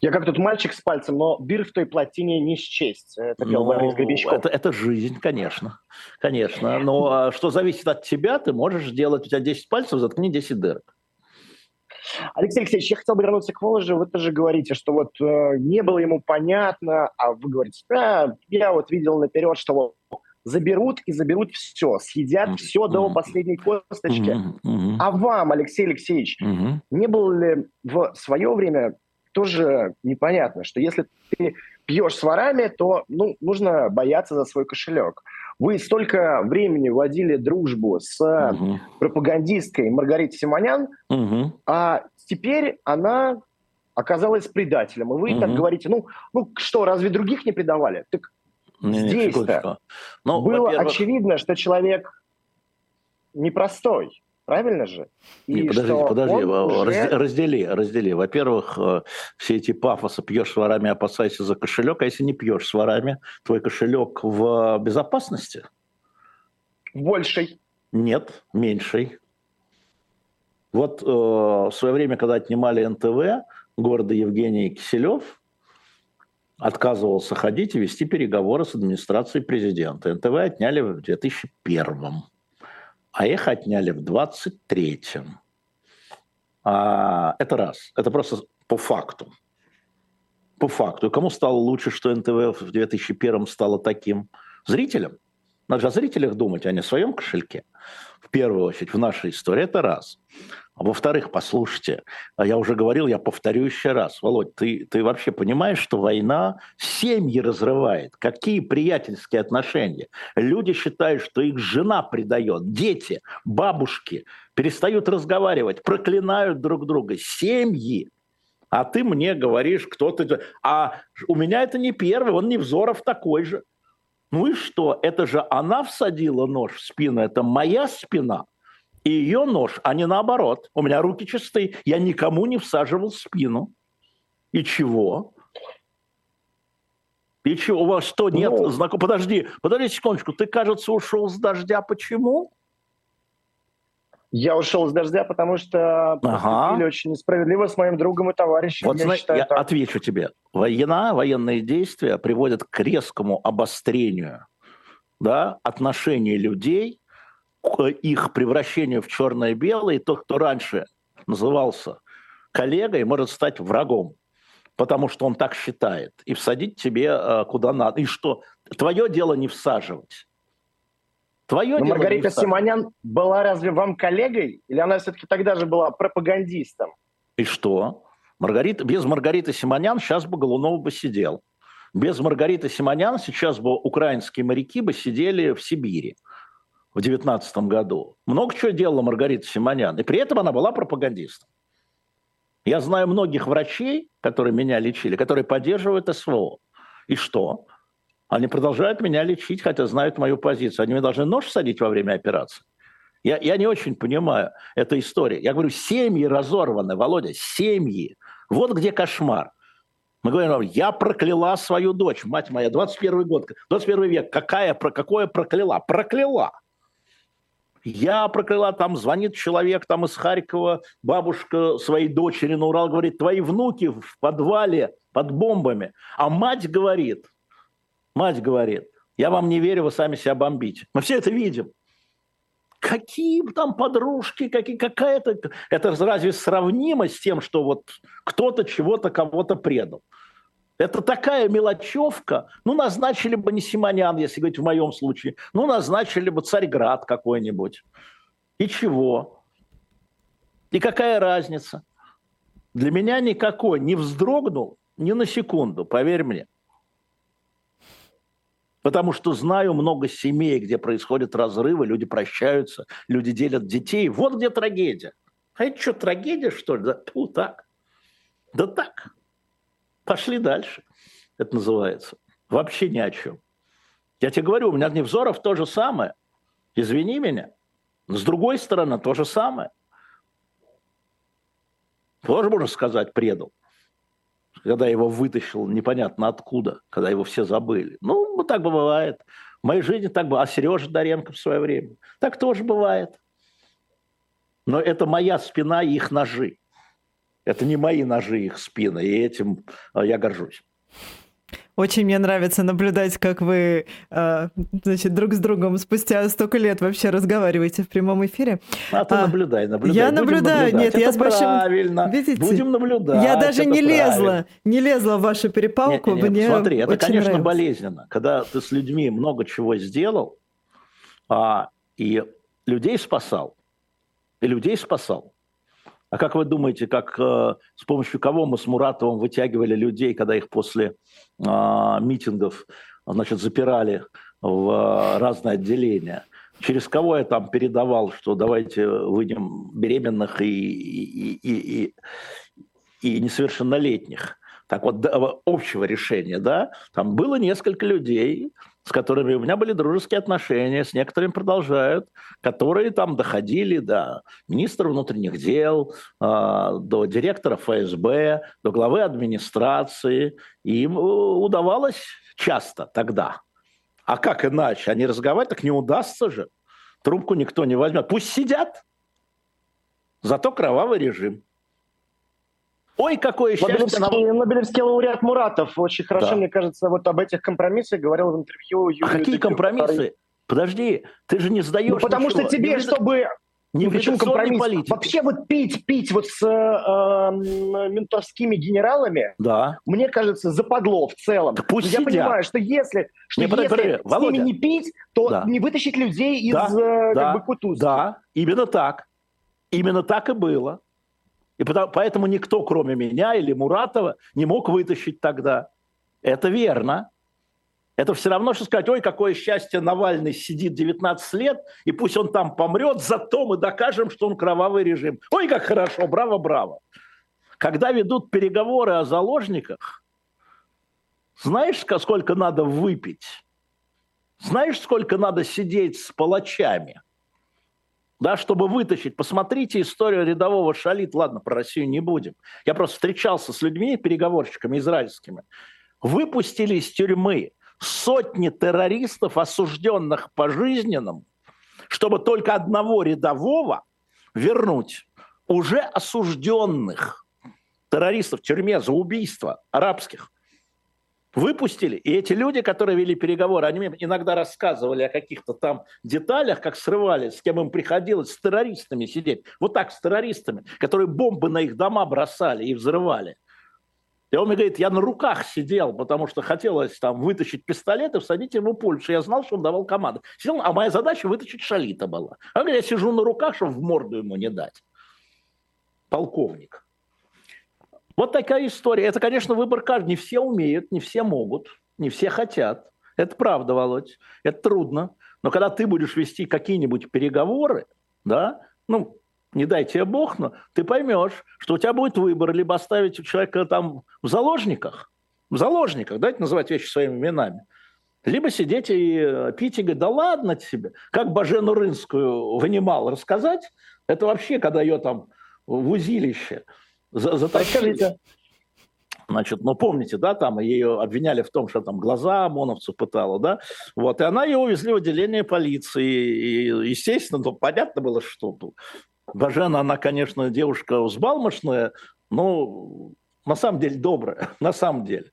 Я как тут мальчик с пальцем, но бир в той плотине не счесть. Это пел ну, Это, это жизнь, конечно. Конечно. Но а что зависит от тебя, ты можешь сделать, у тебя 10 пальцев, заткни 10 дырок. Алексей Алексеевич, я хотел бы вернуться к Воложу. Вы тоже говорите, что вот э, не было ему понятно, а вы говорите, да, я вот видел наперед, что вот заберут и заберут все, съедят mm-hmm. все до последней косточки. Mm-hmm. А вам, Алексей Алексеевич, mm-hmm. не было ли в свое время тоже непонятно, что если ты пьешь с ворами, то ну, нужно бояться за свой кошелек. Вы столько времени вводили дружбу с угу. пропагандисткой Маргаритой Симонян, угу. а теперь она оказалась предателем. И вы угу. так говорите, ну, ну что, разве других не предавали? Так здесь-то ну, было очевидно, что человек непростой. Правильно же? И Не, подожди, подожди, уже... раздели, раздели. Во-первых, э, все эти пафосы пьешь с ворами, опасайся за кошелек, а если не пьешь с ворами, твой кошелек в безопасности? Большей. Нет, меньшей. Вот э, в свое время, когда отнимали НТВ, города Евгений Киселев отказывался ходить и вести переговоры с администрацией президента. НТВ отняли в 2001 а их отняли в 23-м. А, это раз. Это просто по факту. По факту. Кому стало лучше, что НТВ в 2001 стало таким? Зрителям. Надо же о зрителях думать, а не о своем кошельке. В первую очередь, в нашей истории. Это раз. А во-вторых, послушайте, а я уже говорил, я повторю еще раз. Володь, ты, ты вообще понимаешь, что война семьи разрывает? Какие приятельские отношения? Люди считают, что их жена предает, дети, бабушки перестают разговаривать, проклинают друг друга. Семьи. А ты мне говоришь, кто-то... А у меня это не первый, он не Взоров такой же. Ну и что? Это же она всадила нож в спину, это моя спина и ее нож, а не наоборот. У меня руки чистые, я никому не всаживал спину. И чего? И чего? У вас что, нет ну, знаком... Подожди, подожди секундочку. Ты, кажется, ушел с дождя. Почему? Я ушел с дождя, потому что ага. очень несправедливо с моим другом и товарищем. Вот я, зна... считаю, я так. отвечу тебе. Война, военные действия приводят к резкому обострению да, отношений людей к их превращению в черное-белое, и тот, кто раньше назывался коллегой, может стать врагом, потому что он так считает, и всадить тебе э, куда надо. И что? Твое дело не всаживать. Твое Но дело Маргарита не Симонян была разве вам коллегой? Или она все-таки тогда же была пропагандистом? И что? Маргарита, без Маргариты Симонян сейчас бы Голунов бы сидел. Без Маргариты Симонян сейчас бы украинские моряки бы сидели в Сибири в 19 году. Много чего делала Маргарита Симонян. И при этом она была пропагандистом. Я знаю многих врачей, которые меня лечили, которые поддерживают СВО. И что? Они продолжают меня лечить, хотя знают мою позицию. Они мне должны нож садить во время операции. Я, я не очень понимаю эту историю. Я говорю, семьи разорваны, Володя, семьи. Вот где кошмар. Мы говорим, я прокляла свою дочь, мать моя, 21 год, 21 век, какая, про какое прокляла? Прокляла. Я прокляла, там звонит человек там из Харькова, бабушка своей дочери на Урал говорит, твои внуки в подвале под бомбами. А мать говорит, мать говорит, я вам не верю, вы сами себя бомбите. Мы все это видим. Какие там подружки, какие, какая-то... Это разве сравнимо с тем, что вот кто-то чего-то кого-то предал? Это такая мелочевка. Ну, назначили бы не Симонян, если говорить в моем случае. Ну, назначили бы Царьград какой-нибудь. И чего? И какая разница? Для меня никакой. Не вздрогнул ни на секунду, поверь мне. Потому что знаю много семей, где происходят разрывы, люди прощаются, люди делят детей. Вот где трагедия. А это что, трагедия, что ли? Да, фу, так. Да так. Пошли дальше. Это называется. Вообще ни о чем. Я тебе говорю, у меня Невзоров то же самое. Извини меня. с другой стороны, то же самое. Тоже, можно сказать, предал. Когда его вытащил непонятно откуда, когда его все забыли. Ну, так бывает. В моей жизни так было. А Сережа Доренко в свое время. Так тоже бывает. Но это моя спина и их ножи. Это не мои ножи, их спины, и этим а, я горжусь. Очень мне нравится наблюдать, как вы, э, значит, друг с другом спустя столько лет вообще разговариваете в прямом эфире. А ты а, наблюдай, наблюдай. Я Будем наблюдаю, наблюдать. нет, это я с большим... правильно. Видите? Будем наблюдать. Я даже не правильно. лезла, не лезла в вашу перепалку. Нет, нет, Мне смотри, это, конечно, нравится. болезненно, когда ты с людьми много чего сделал, а, и людей спасал, и людей спасал. А как вы думаете, как э, с помощью кого мы с Муратовым вытягивали людей, когда их после э, митингов значит, запирали в э, разные отделения? Через кого я там передавал, что давайте выйдем беременных и, и, и, и, и несовершеннолетних? Так вот, общего решения, да, там было несколько людей, с которыми у меня были дружеские отношения, с некоторыми продолжают, которые там доходили до министра внутренних дел, а, до директора ФСБ, до главы администрации. Им э, удавалось часто тогда. А как иначе? Они разговаривать так не удастся же. Трубку никто не возьмет. Пусть сидят. Зато кровавый режим. Ой, какое счастье! Нобелевский, нам... Нобелевский лауреат Муратов очень хорошо, да. мне кажется, вот об этих компромиссах говорил в интервью Юрию А какие Дудю, компромиссы? Который... Подожди, ты же не сдаешь ну, Потому ничего. что тебе, не чтобы... Не ну, почему компромисс? Политики. Вообще вот пить, пить вот с э, э, ментовскими генералами, да. мне кажется, западло в целом. Так пусть Я сидят. понимаю, что если, что не, если подожди, с Володя. ними не пить, то да. не вытащить людей из да, э, да, как бы Кутузки. Да, именно так. Именно так и было. И поэтому никто, кроме меня или Муратова, не мог вытащить тогда. Это верно. Это все равно, что сказать, ой, какое счастье, Навальный сидит 19 лет, и пусть он там помрет, зато мы докажем, что он кровавый режим. Ой, как хорошо, браво-браво. Когда ведут переговоры о заложниках, знаешь, сколько надо выпить? Знаешь, сколько надо сидеть с палачами – да, чтобы вытащить. Посмотрите историю рядового шалит. Ладно, про Россию не будем. Я просто встречался с людьми, переговорщиками израильскими. Выпустили из тюрьмы сотни террористов, осужденных пожизненным, чтобы только одного рядового вернуть уже осужденных террористов в тюрьме за убийство арабских – выпустили. И эти люди, которые вели переговоры, они мне иногда рассказывали о каких-то там деталях, как срывали, с кем им приходилось с террористами сидеть. Вот так, с террористами, которые бомбы на их дома бросали и взрывали. И он мне говорит, я на руках сидел, потому что хотелось там вытащить пистолет и всадить ему что я знал, что он давал команду. Сидел, а моя задача вытащить шалита была. А говорит, я сижу на руках, чтобы в морду ему не дать. Полковник. Вот такая история. Это, конечно, выбор каждого. Не все умеют, не все могут, не все хотят. Это правда, Володь. Это трудно. Но когда ты будешь вести какие-нибудь переговоры, да, ну, не дай тебе Бог, но ты поймешь, что у тебя будет выбор либо оставить человека там в заложниках, в заложниках, давайте называть вещи своими именами, либо сидеть и э, пить и говорить, да ладно тебе, как Бажену Рынскую вынимал рассказать, это вообще, когда ее там в узилище – затащили. Значит, ну помните, да, там ее обвиняли в том, что там глаза ОМОНовцу пытала, да, вот, и она ее увезли в отделение полиции, и, естественно, ну, понятно было, что Бажена, она, конечно, девушка взбалмошная, но на самом деле добрая, (laughs) на самом деле.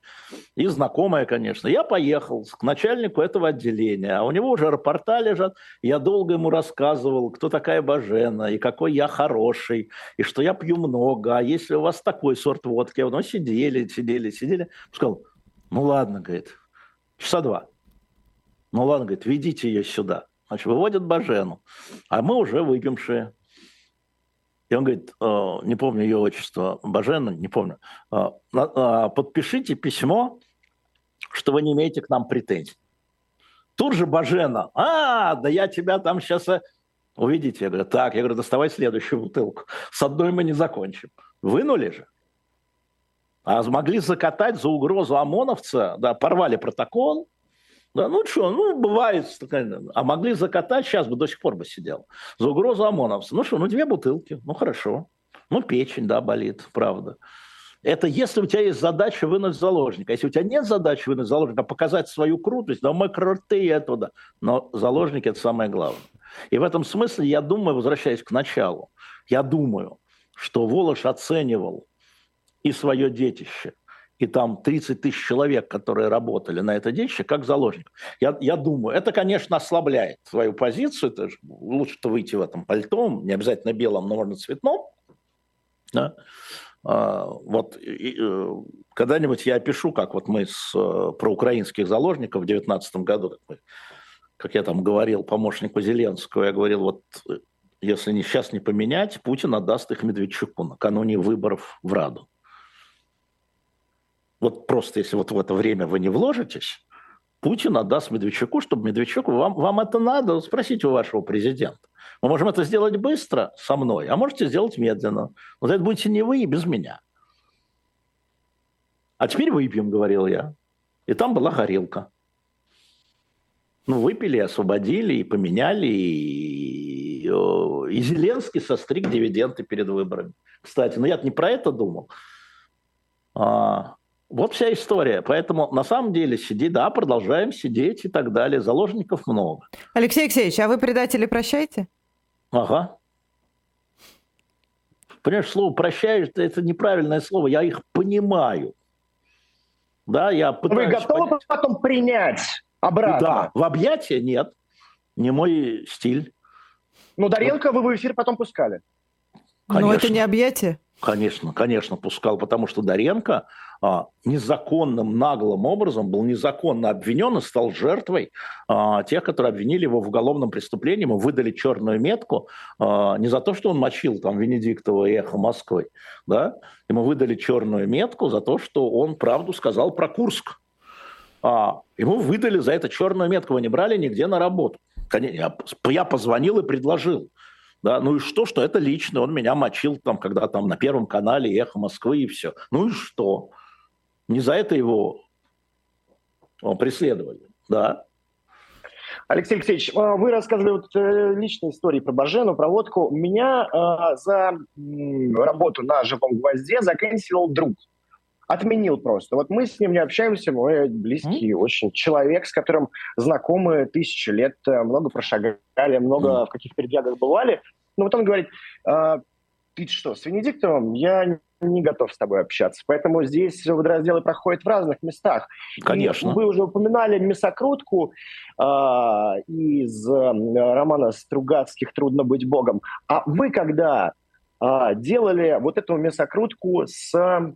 И знакомая, конечно. Я поехал к начальнику этого отделения, а у него уже рапорта лежат. Я долго ему рассказывал, кто такая Бажена, и какой я хороший, и что я пью много, а если у вас такой сорт водки, ну, сидели, сидели, сидели. Сказал, Ну ладно, говорит, часа два. Ну ладно, говорит, ведите ее сюда. Значит, выводят Бажену, а мы уже выпившие. И он говорит, э, не помню ее отчество, Бажена, не помню, э, э, подпишите письмо, что вы не имеете к нам претензий. Тут же Бажена, а, да я тебя там сейчас увидите. Я говорю, так, я говорю, доставай следующую бутылку. С одной мы не закончим. Вынули же. А смогли закатать за угрозу ОМОНовца, да, порвали протокол, да, ну что, ну бывает, а могли закатать, сейчас бы до сих пор бы сидел. За угрозу ОМОНовца. Ну что, ну две бутылки, ну хорошо. Ну печень, да, болит, правда. Это если у тебя есть задача вынуть заложника. Если у тебя нет задачи вынуть заложника, показать свою крутость, да мы крутые оттуда. Но заложники – это самое главное. И в этом смысле, я думаю, возвращаясь к началу, я думаю, что Волош оценивал и свое детище, и там 30 тысяч человек, которые работали на это детище, как заложник. Я, я думаю, это, конечно, ослабляет свою позицию. Это лучше-то выйти в этом пальтом, не обязательно белом, но можно цветном. Да? А, вот э, когда-нибудь я опишу, как вот мы с, э, про украинских заложников в 2019 году, как, мы, как я там говорил помощнику Зеленского, я говорил, вот э, если не, сейчас не поменять, Путин отдаст их Медведчуку накануне выборов в Раду вот просто если вот в это время вы не вложитесь, Путин отдаст Медведчуку, чтобы Медведчук, вам, вам это надо, спросите у вашего президента. Мы можем это сделать быстро со мной, а можете сделать медленно. Вот это будете не вы и без меня. А теперь выпьем, говорил я. И там была горелка. Ну, выпили, освободили, и поменяли, и, и Зеленский состриг дивиденды перед выборами. Кстати, ну я не про это думал. А, вот вся история. Поэтому на самом деле сиди, да, продолжаем сидеть и так далее. Заложников много. Алексей Алексеевич, а вы предатели прощаете? Ага. Понимаешь, слово «прощаешь» – это неправильное слово. Я их понимаю. Да, я пытаюсь Вы готовы понять. потом принять обратно? Да, в объятия нет. Не мой стиль. Ну, Даренко вот. вы в эфир потом пускали. Конечно. Но это не объятие. Конечно, конечно, пускал, потому что Даренко незаконным, наглым образом был незаконно обвинен и стал жертвой а, тех, которые обвинили его в уголовном преступлении. Ему выдали черную метку а, не за то, что он мочил там Венедиктова и Эхо Москвы, да? ему выдали черную метку за то, что он правду сказал про Курск. А, ему выдали за это черную метку, его не брали нигде на работу. Я позвонил и предложил. Да, ну и что, что это лично, он меня мочил там, когда там на Первом канале «Эхо Москвы» и все. Ну и что? Не за это его преследовали, да. Алексей Алексеевич, а, вы рассказывали вот э, личные истории про Бажену, про водку. Меня э, за работу на «Живом гвозде» заканчивал друг. Отменил просто. Вот мы с ним не общаемся, мой близкий mm. очень человек, с которым знакомы тысячи лет, э, много прошагали, много mm. в каких передрягах бывали. Но вот он говорит, э, ты что, с Венедиктовым? Я не готов с тобой общаться. Поэтому здесь водоразделы проходят в разных местах. Конечно. И вы уже упоминали мясокрутку э, из э, романа Стругацких «Трудно быть богом». А вы когда э, делали вот эту мясокрутку с э,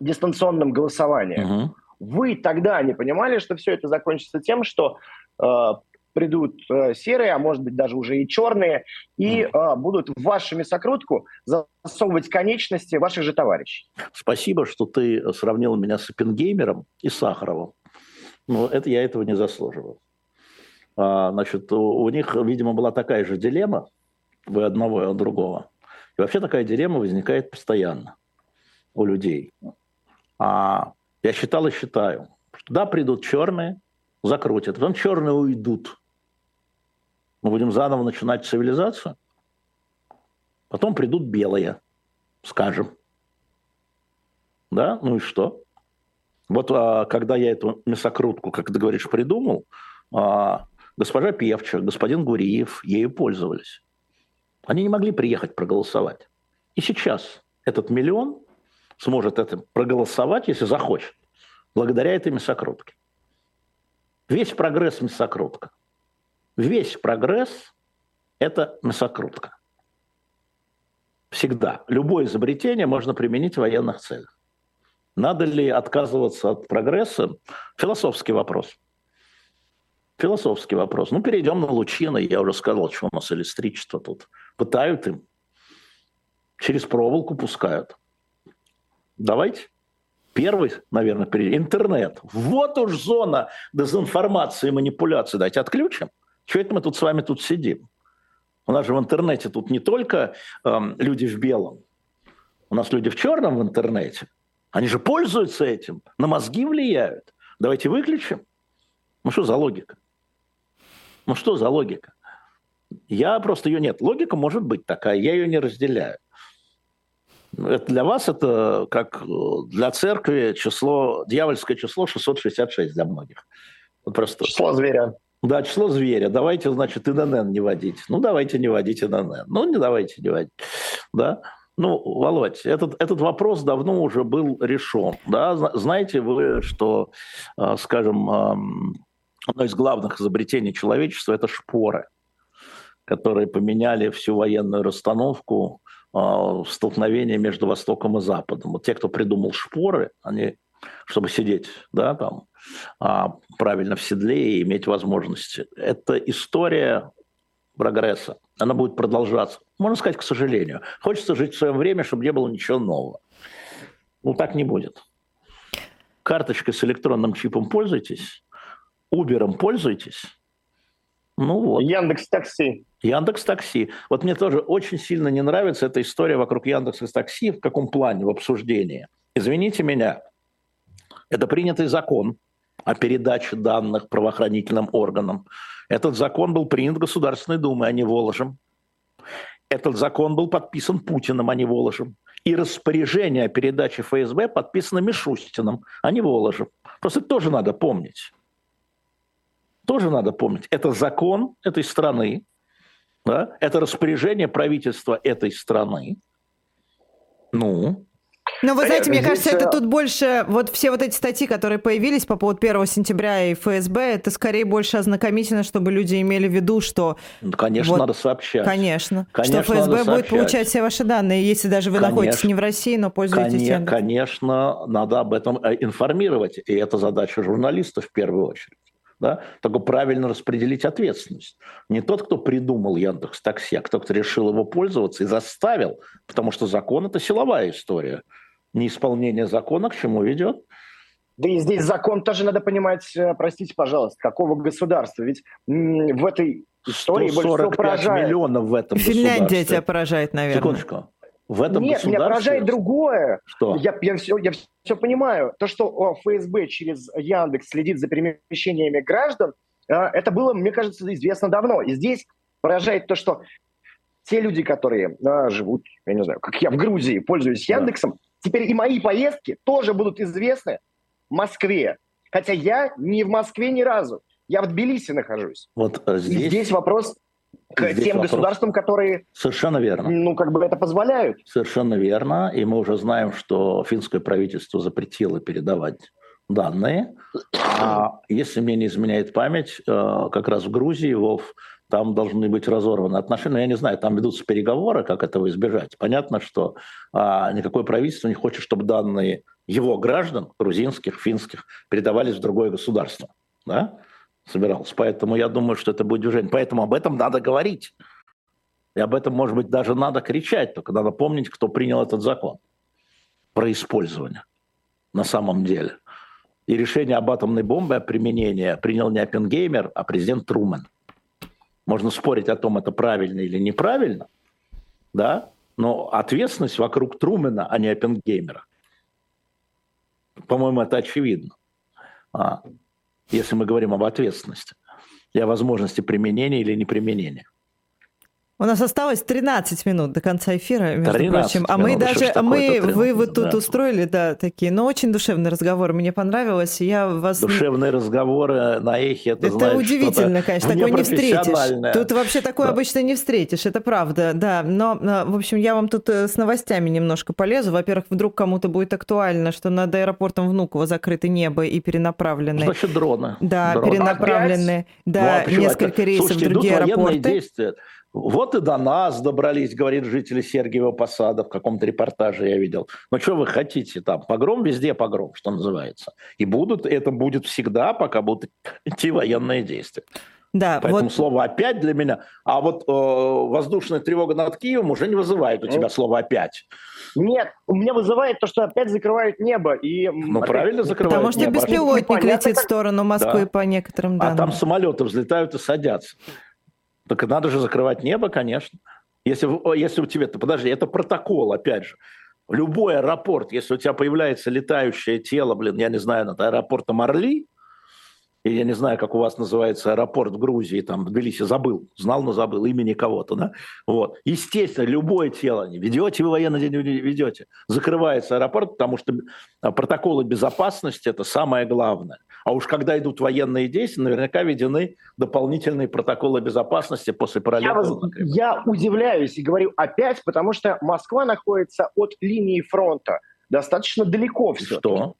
дистанционным голосованием, угу. вы тогда не понимали, что все это закончится тем, что э, придут э, серые, а может быть даже уже и черные, и э, будут в вашу мясокрутку засовывать конечности ваших же товарищей. Спасибо, что ты сравнил меня с Оппенгеймером и Сахаровым. Но это я этого не заслуживал. А, значит, у, у них, видимо, была такая же дилемма, вы одного и от другого. И вообще такая дилемма возникает постоянно у людей. А я считал и считаю, что да, придут черные, закрутят, потом черные уйдут. Мы будем заново начинать цивилизацию. Потом придут белые, скажем. Да, ну и что? Вот а, когда я эту мясокрутку, как ты говоришь, придумал, а, госпожа Певча, господин Гуриев ею пользовались. Они не могли приехать проголосовать. И сейчас этот миллион сможет это проголосовать, если захочет, благодаря этой мясокрутке. Весь прогресс мясокрутка – Весь прогресс – это мясокрутка. Всегда. Любое изобретение можно применить в военных целях. Надо ли отказываться от прогресса? Философский вопрос. Философский вопрос. Ну, перейдем на Лучина. Я уже сказал, что у нас электричество тут. Пытают им. Через проволоку пускают. Давайте. Первый, наверное, перед интернет. Вот уж зона дезинформации и манипуляции. Давайте отключим. Чего это мы тут с вами тут сидим? У нас же в интернете тут не только эм, люди в белом. У нас люди в черном в интернете. Они же пользуются этим, на мозги влияют. Давайте выключим. Ну что за логика? Ну что за логика? Я просто ее нет. Логика может быть такая, я ее не разделяю. Это для вас это как для церкви число, дьявольское число 666 для многих. Просто... Число зверя. Да, число зверя. Давайте, значит, ИНН не водить. Ну, давайте не водить ИНН. Ну, не давайте не водить. Да. Ну, Володь, этот, этот вопрос давно уже был решен. Да? Знаете вы, что, а, скажем, одно из главных изобретений человечества – это шпоры, которые поменяли всю военную расстановку а, в столкновении между Востоком и Западом. Вот те, кто придумал шпоры, они, чтобы сидеть да, там, а, правильно в седле и иметь возможности. Это история прогресса. Она будет продолжаться. Можно сказать, к сожалению. Хочется жить в своем время, чтобы не было ничего нового. Ну, так не будет. Карточкой с электронным чипом пользуйтесь, Убером пользуйтесь. Ну вот. Яндекс Такси. Яндекс Такси. Вот мне тоже очень сильно не нравится эта история вокруг Яндекса Такси. В каком плане? В обсуждении. Извините меня, это принятый закон о передаче данных правоохранительным органам. Этот закон был принят Государственной Думой, а не Воложем. Этот закон был подписан Путиным, а не Воложем. И распоряжение о передаче ФСБ подписано Мишустиным, а не Воложем. Просто это тоже надо помнить. Тоже надо помнить. Это закон этой страны, да? это распоряжение правительства этой страны. Ну, ну, вы знаете, мне кажется, это тут больше, вот все вот эти статьи, которые появились по поводу 1 сентября и ФСБ, это скорее больше ознакомительно, чтобы люди имели в виду, что... Ну, конечно, вот, надо сообщать. Конечно, конечно что ФСБ будет получать все ваши данные, если даже вы конечно, находитесь не в России, но пользуетесь конечно, Конечно, надо об этом э, информировать, и это задача журналистов в первую очередь. Да? Только правильно распределить ответственность. Не тот, кто придумал Яндекс Такси, а кто, кто решил его пользоваться и заставил, потому что закон – это силовая история – неисполнение закона к чему ведет? Да и здесь закон тоже надо понимать, э, простите, пожалуйста, какого государства. Ведь в этой истории больше всего поражает... миллионов в этом Финляндия тебя поражает, наверное. Секундочку. В этом Нет, меня поражает другое. Что? Я, я, все, я все понимаю. То, что ФСБ через Яндекс следит за перемещениями граждан, э, это было, мне кажется, известно давно. И здесь поражает то, что те люди, которые а, живут, я не знаю, как я в Грузии, пользуюсь Яндексом, да. Теперь и мои поездки тоже будут известны Москве. Хотя я не в Москве ни разу. Я в Тбилиси нахожусь. Вот здесь, и здесь вопрос к здесь тем вопрос. государствам, которые... Совершенно верно. Ну, как бы это позволяют. Совершенно верно. И мы уже знаем, что финское правительство запретило передавать данные. А если мне не изменяет память, э, как раз в Грузии, Вов, там должны быть разорваны отношения. Я не знаю, там ведутся переговоры, как этого избежать. Понятно, что а, никакое правительство не хочет, чтобы данные его граждан, грузинских, финских, передавались в другое государство. Да? Собирался. Поэтому я думаю, что это будет движение. Поэтому об этом надо говорить. И об этом, может быть, даже надо кричать. Только надо помнить, кто принял этот закон про использование на самом деле. И решение об атомной бомбе, о применении принял не Оппенгеймер, а президент Трумэн. Можно спорить о том, это правильно или неправильно, да, но ответственность вокруг Трумена, а не Оппенгеймера. По-моему, это очевидно. А, если мы говорим об ответственности и о возможности применения или неприменения. У нас осталось 13 минут до конца эфира, между 13 прочим. А мы даже, а мы, вы вот тут да. устроили, да, такие, но очень душевный разговор. Мне понравилось. Я вас... Душевные разговоры на эхе, это, это знаешь, удивительно, конечно, такое не встретишь. Тут вообще такое да. обычно не встретишь, это правда, да. Но, в общем, я вам тут э, с новостями немножко полезу. Во-первых, вдруг кому-то будет актуально, что над аэропортом Внуково закрыто небо и перенаправлены... Значит, дроны. Да, дроны. перенаправлены, да, ну, а несколько рейсов Слушайте, в другие аэропорты. Действия Вот и до нас добрались, говорит жители Сергиева Посада, в каком-то репортаже я видел. Но что вы хотите там? Погром везде погром, что называется. И будут, это будет всегда, пока будут идти военные действия. Да, Поэтому вот... слово «опять» для меня. А вот э, воздушная тревога над Киевом уже не вызывает у тебя слово «опять». Нет, у меня вызывает то, что опять закрывают небо. И ну, опять... правильно закрывают Потому что небо. беспилотник летит в сторону Москвы да. по некоторым данным. А там самолеты взлетают и садятся. Так надо же закрывать небо, конечно. Если, если у тебя, подожди, это протокол, опять же. Любой аэропорт, если у тебя появляется летающее тело, блин, я не знаю, над аэропортом Орли, и я не знаю, как у вас называется аэропорт в Грузии, там, в Тбилиси, забыл, знал, но забыл, имени кого-то, да? Вот. Естественно, любое тело, не ведете вы военный день, ведете, закрывается аэропорт, потому что а, протоколы безопасности – это самое главное. А уж когда идут военные действия, наверняка введены дополнительные протоколы безопасности после пролета. Я, я удивляюсь и говорю опять, потому что Москва находится от линии фронта достаточно далеко все. Что?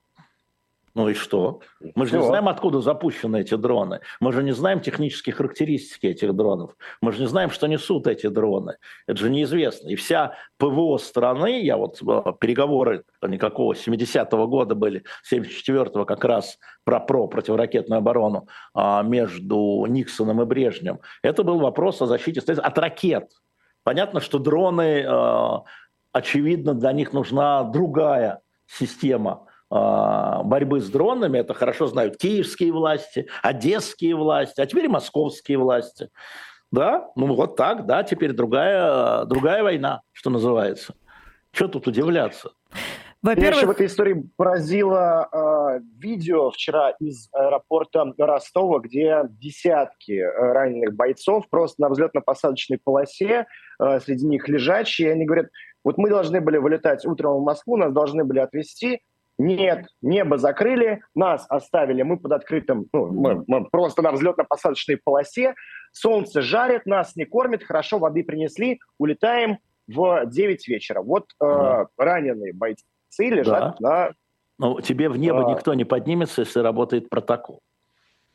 Ну и что? Мы же не знаем, откуда запущены эти дроны. Мы же не знаем технические характеристики этих дронов. Мы же не знаем, что несут эти дроны. Это же неизвестно. И вся ПВО страны, я вот э, переговоры никакого 70-го года были, 74-го как раз про про противоракетную оборону а, между Никсоном и Брежнем. Это был вопрос о защите от ракет. Понятно, что дроны, э, очевидно, для них нужна другая система борьбы с дронами, это хорошо знают киевские власти, одесские власти, а теперь и московские власти. Да, ну вот так, да, теперь другая, другая война, что называется. Что тут удивляться? Во-первых... Меня еще в этой истории поразило э, видео вчера из аэропорта Ростова, где десятки раненых бойцов просто на взлетно-посадочной полосе, э, среди них лежачие, они говорят, вот мы должны были вылетать утром в Москву, нас должны были отвезти, нет, небо закрыли, нас оставили, мы под открытым, ну, мы, мы просто на взлетно-посадочной полосе, солнце жарит, нас не кормит, хорошо, воды принесли, улетаем в 9 вечера. Вот э, раненые бойцы лежат да. на... Ну, тебе в небо а... никто не поднимется, если работает протокол.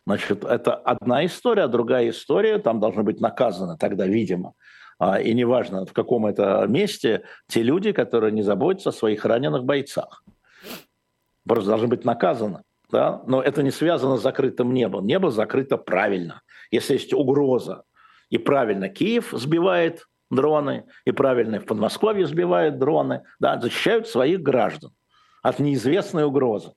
Значит, это одна история, а другая история, там должны быть наказаны тогда, видимо, а, и неважно, в каком это месте, те люди, которые не заботятся о своих раненых бойцах просто должны быть наказаны. Да? Но это не связано с закрытым небом. Небо закрыто правильно. Если есть угроза, и правильно Киев сбивает дроны, и правильно в Подмосковье сбивает дроны, да, защищают своих граждан от неизвестной угрозы.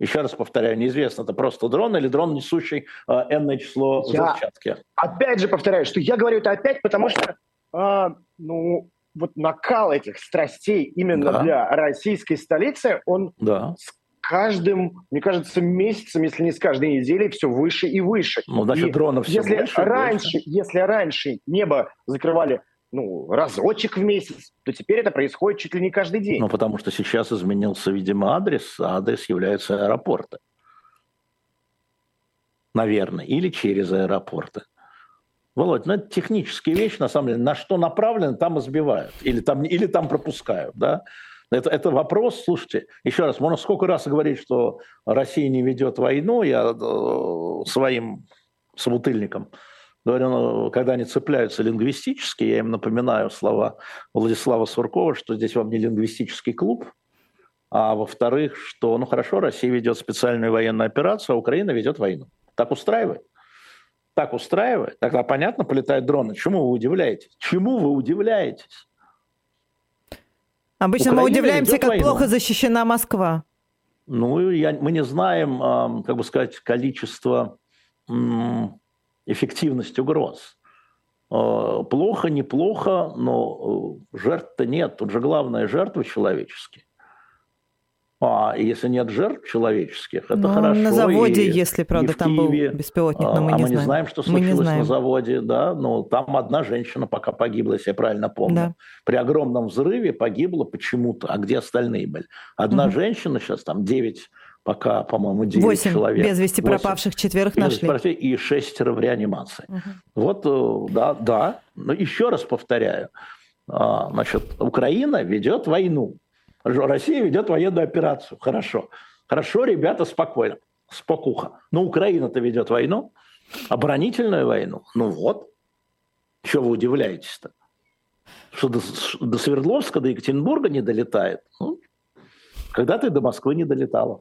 Еще раз повторяю, неизвестно, это просто дрон или дрон, несущий э, энное число я взрывчатки. Опять же повторяю, что я говорю это опять, потому что э, ну, вот накал этих страстей именно да. для российской столицы, он да каждым, мне кажется, месяцем, если не с каждой неделей, все выше и выше. Ну, значит, и дронов все если больше, раньше, больше. Если раньше небо закрывали ну, разочек в месяц, то теперь это происходит чуть ли не каждый день. Ну, потому что сейчас изменился, видимо, адрес, а адрес является аэропорты. Наверное, или через аэропорты. Володь, ну это технические вещи, на самом деле, на что направлено, там избивают, или там, или там пропускают, да. Это, это вопрос, слушайте, еще раз, можно сколько раз говорить, что Россия не ведет войну, я э, своим собутыльникам говорю, ну, когда они цепляются лингвистически, я им напоминаю слова Владислава Суркова, что здесь вам не лингвистический клуб, а во-вторых, что, ну хорошо, Россия ведет специальную военную операцию, а Украина ведет войну. Так устраивает? Так устраивает? Тогда понятно, полетают дроны. Чему вы удивляетесь? Чему вы удивляетесь? Обычно Украина мы удивляемся, как войну. плохо защищена Москва. Ну, я, мы не знаем, как бы сказать, количество эффективность угроз. А, плохо, неплохо, но э, жертв-то нет. Тут же главная жертва человеческие. А если нет жертв человеческих, это ну, хорошо. На заводе, и, если, правда, там Киеве, был беспилотник, но мы а не мы знаем. не знаем, что случилось знаем. на заводе, да, но там одна женщина пока погибла, если я правильно помню. Да. При огромном взрыве погибла почему-то, а где остальные были? Одна угу. женщина, сейчас там 9 пока, по-моему, 9 8 человек. без вести 8. пропавших, четверых нашли. И шестеро в реанимации. Угу. Вот, э, да, да. Но еще раз повторяю, а, значит, Украина ведет войну Россия ведет военную операцию. Хорошо. Хорошо, ребята, спокойно. Спокуха. Но Украина-то ведет войну, оборонительную войну. Ну вот. Чего вы удивляетесь-то? Что до, до Свердловска, до Екатеринбурга не долетает? Ну, когда-то и до Москвы не долетало.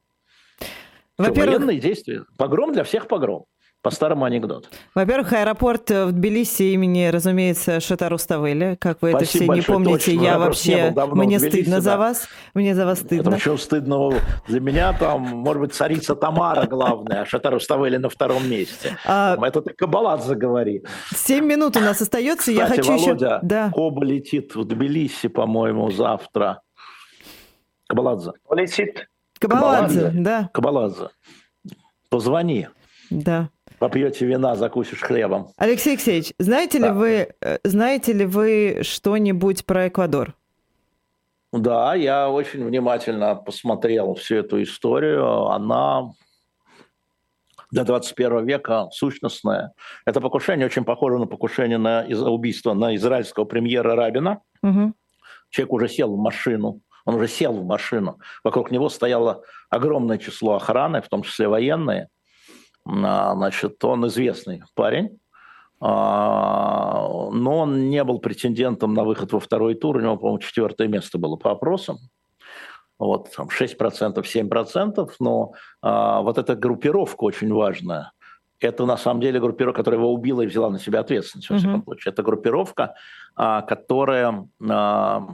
Во-первых... Военные действия. Погром для всех погром. По старому анекдоту. Во-первых, аэропорт в Тбилиси имени, разумеется, Шатару Ставели. Как вы Спасибо это все большое, не помните, точно. я вообще... Мне Тбилиси, стыдно да. за вас. Мне за вас стыдно. Это еще стыдно для меня, там, может быть, царица Тамара главная, а Шатару Ставели на втором месте. А... Это ты Кабаладзе говори. Семь минут у нас остается, Кстати, я хочу Володя, еще... Да. Коба летит в Тбилиси, по-моему, завтра. Кабаладзе. Летит. Кабаладзе, да. Кабаладзе. Позвони. Да. Попьете вина, закусишь хлебом. Алексей Алексеевич, знаете да. ли вы, э, знаете ли вы что-нибудь про Эквадор? Да, я очень внимательно посмотрел всю эту историю. Она для 21 века сущностная. Это покушение очень похоже на покушение на убийство на израильского премьера Рабина. Угу. Человек уже сел в машину, он уже сел в машину. Вокруг него стояло огромное число охраны, в том числе военные. Значит, он известный парень, а, но он не был претендентом на выход во второй тур. У него, по-моему, четвертое место было по опросам. Вот, там 6%, 7%, но а, вот эта группировка очень важная. Это на самом деле группировка, которая его убила и взяла на себя ответственность, во всяком случае. Это группировка, а, которая а,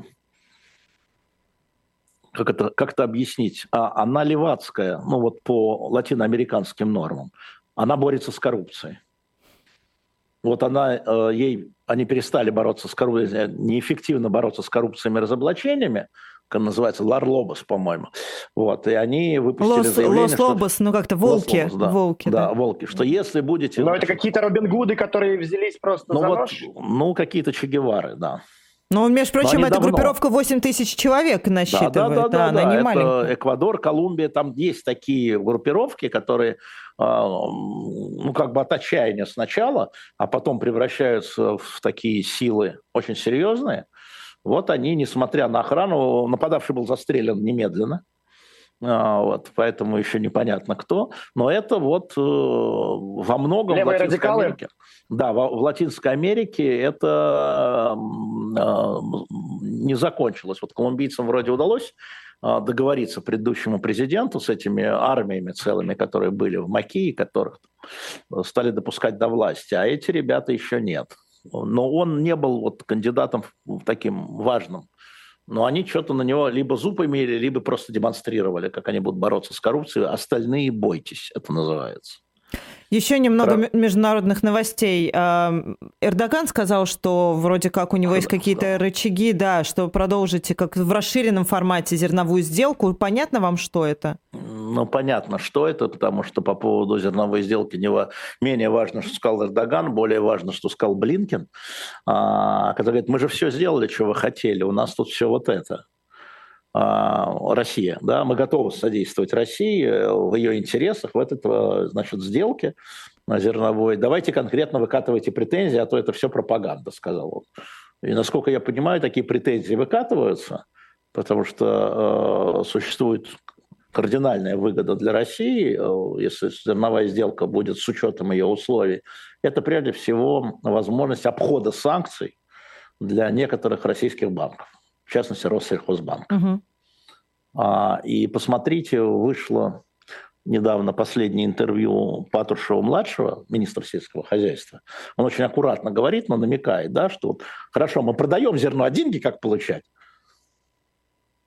как это, как это объяснить, а, она левацкая, ну вот по латиноамериканским нормам, она борется с коррупцией. Вот она, э, ей, они перестали бороться с коррупцией, неэффективно бороться с коррупциями и разоблачениями, как называется, Ларлобос, по-моему. Вот, и они выпустили Лос, заявление, Лос Лобос, ну как-то волки. Лобос, да, волки, да, да, волки, что если будете... Но это какие-то Робин Гуды, которые взялись просто ну, за вот, нож? Ну, какие-то Че Гевары, да. Ну, между прочим, эта группировка 8 тысяч человек насчитывает, да, да, да, да, она да, не это. Эквадор, Колумбия, там есть такие группировки, которые а, ну, как бы от отчаяния сначала, а потом превращаются в такие силы очень серьезные. Вот они, несмотря на охрану, нападавший был застрелен немедленно, а, вот, поэтому еще непонятно кто. Но это вот э, во многом Левые в Латинской радикалы? Америке. Да, в, в Латинской Америке это э, не закончилось. Вот колумбийцам вроде удалось э, договориться предыдущему президенту с этими армиями целыми, которые были в Маки, которых стали допускать до власти, а эти ребята еще нет. Но он не был вот кандидатом таким важным но они что-то на него либо зуб имели, либо просто демонстрировали, как они будут бороться с коррупцией. Остальные бойтесь, это называется. Еще немного Про... международных новостей. Эрдоган сказал, что вроде как у него есть какие-то рычаги, да, что продолжите как в расширенном формате зерновую сделку. Понятно вам, что это? Ну, понятно, что это, потому что по поводу зерновой сделки не менее важно, что сказал Эрдоган, более важно, что сказал Блинкин, а, который говорит, мы же все сделали, что вы хотели, у нас тут все вот это. А, Россия. Да? Мы готовы содействовать России в ее интересах в этой э, значит, сделке зерновой. Давайте конкретно выкатывайте претензии, а то это все пропаганда, сказал он. И насколько я понимаю, такие претензии выкатываются, потому что э, существует кардинальная выгода для России, э, если зерновая сделка будет с учетом ее условий, это прежде всего возможность обхода санкций для некоторых российских банков в частности Россельхозбанк. Угу. А, и посмотрите, вышло недавно последнее интервью Патрушева-младшего, министра сельского хозяйства. Он очень аккуратно говорит, но намекает, да, что вот, хорошо, мы продаем зерно, а деньги как получать?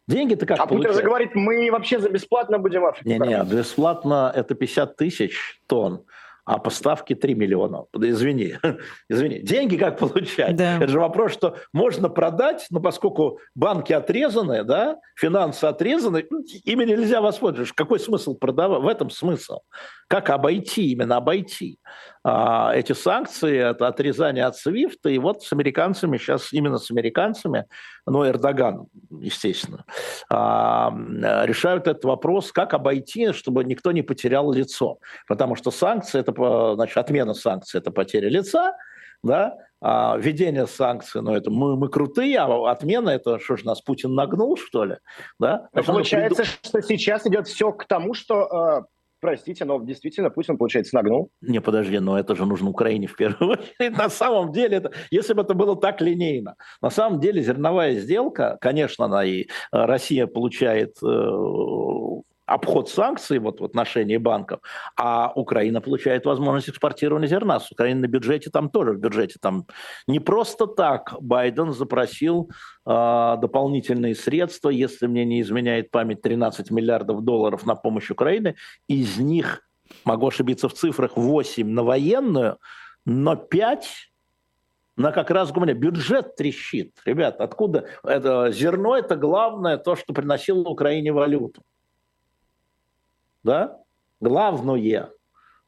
Деньги-то как а получать? А Путин же говорит, мы вообще за бесплатно будем Африку Не-не, бесплатно это 50 тысяч тонн а поставки 3 миллиона. Извини, (laughs) извини. Деньги как получать? Да. Это же вопрос, что можно продать, но поскольку банки отрезаны, да, финансы отрезаны, ну, ими нельзя воспользоваться. Какой смысл продавать? В этом смысл. Как обойти, именно обойти эти санкции, это отрезание от Свифта, и вот с американцами, сейчас именно с американцами, ну, Эрдоган, естественно, а, решают этот вопрос, как обойти, чтобы никто не потерял лицо. Потому что санкции, это, значит, отмена санкций – это потеря лица, да, а введение санкций, ну это мы, мы крутые, а отмена это что ж нас Путин нагнул, что ли? Да? Значит, Получается, приду... что сейчас идет все к тому, что э, простите, но действительно Путин, получается, нагнул. Не, подожди, но это же нужно Украине в первую (laughs) очередь. На самом деле, это, если бы это было так линейно, на самом деле зерновая сделка, конечно, она и э, Россия получает э, обход санкций вот, в отношении банков, а Украина получает возможность экспортирования зерна. С Украины на бюджете там тоже, в бюджете там не просто так Байден запросил э, дополнительные средства, если мне не изменяет память, 13 миллиардов долларов на помощь Украине, из них, могу ошибиться в цифрах, 8 на военную, но 5 на как раз гуманитарный. Бюджет трещит. Ребят, откуда? Это, зерно – это главное, то, что приносило Украине валюту да, главное.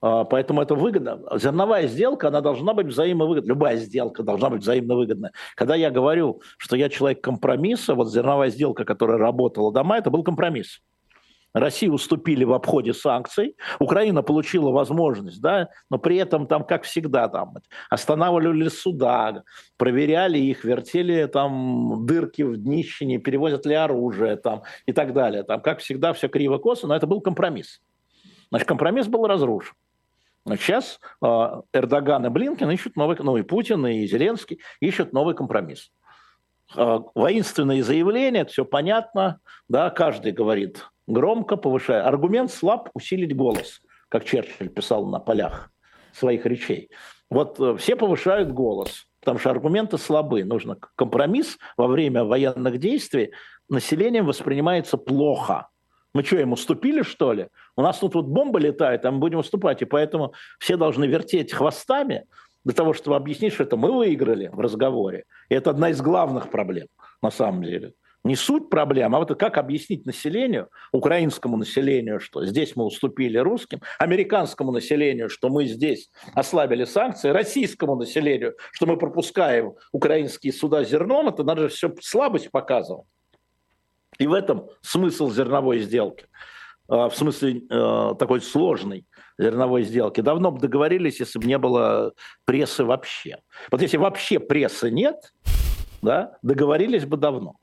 А, поэтому это выгодно. Зерновая сделка, она должна быть взаимовыгодна. Любая сделка должна быть взаимовыгодная. Когда я говорю, что я человек компромисса, вот зерновая сделка, которая работала дома, это был компромисс. России уступили в обходе санкций, Украина получила возможность, да, но при этом там, как всегда, там останавливали суда, проверяли их, вертели там дырки в днище, не перевозят ли оружие там, и так далее. Там, как всегда, все криво-косо, но это был компромисс. Значит, компромисс был разрушен. Сейчас э, Эрдоган и Блинкен ищут новый, ну и Путин, и Зеленский ищут новый компромисс. Э, воинственные заявления, все понятно, да, каждый говорит громко повышая. Аргумент слаб, усилить голос, как Черчилль писал на полях своих речей. Вот э, все повышают голос, потому что аргументы слабы. Нужно компромисс во время военных действий населением воспринимается плохо. Мы что, им уступили, что ли? У нас тут вот бомба летает, а мы будем уступать. И поэтому все должны вертеть хвостами для того, чтобы объяснить, что это мы выиграли в разговоре. И это одна из главных проблем на самом деле не суть проблем, а вот как объяснить населению, украинскому населению, что здесь мы уступили русским, американскому населению, что мы здесь ослабили санкции, российскому населению, что мы пропускаем украинские суда зерном, это надо же все слабость показывать. И в этом смысл зерновой сделки, а, в смысле э, такой сложной зерновой сделки. Давно бы договорились, если бы не было прессы вообще. Вот если вообще прессы нет, да, договорились бы давно.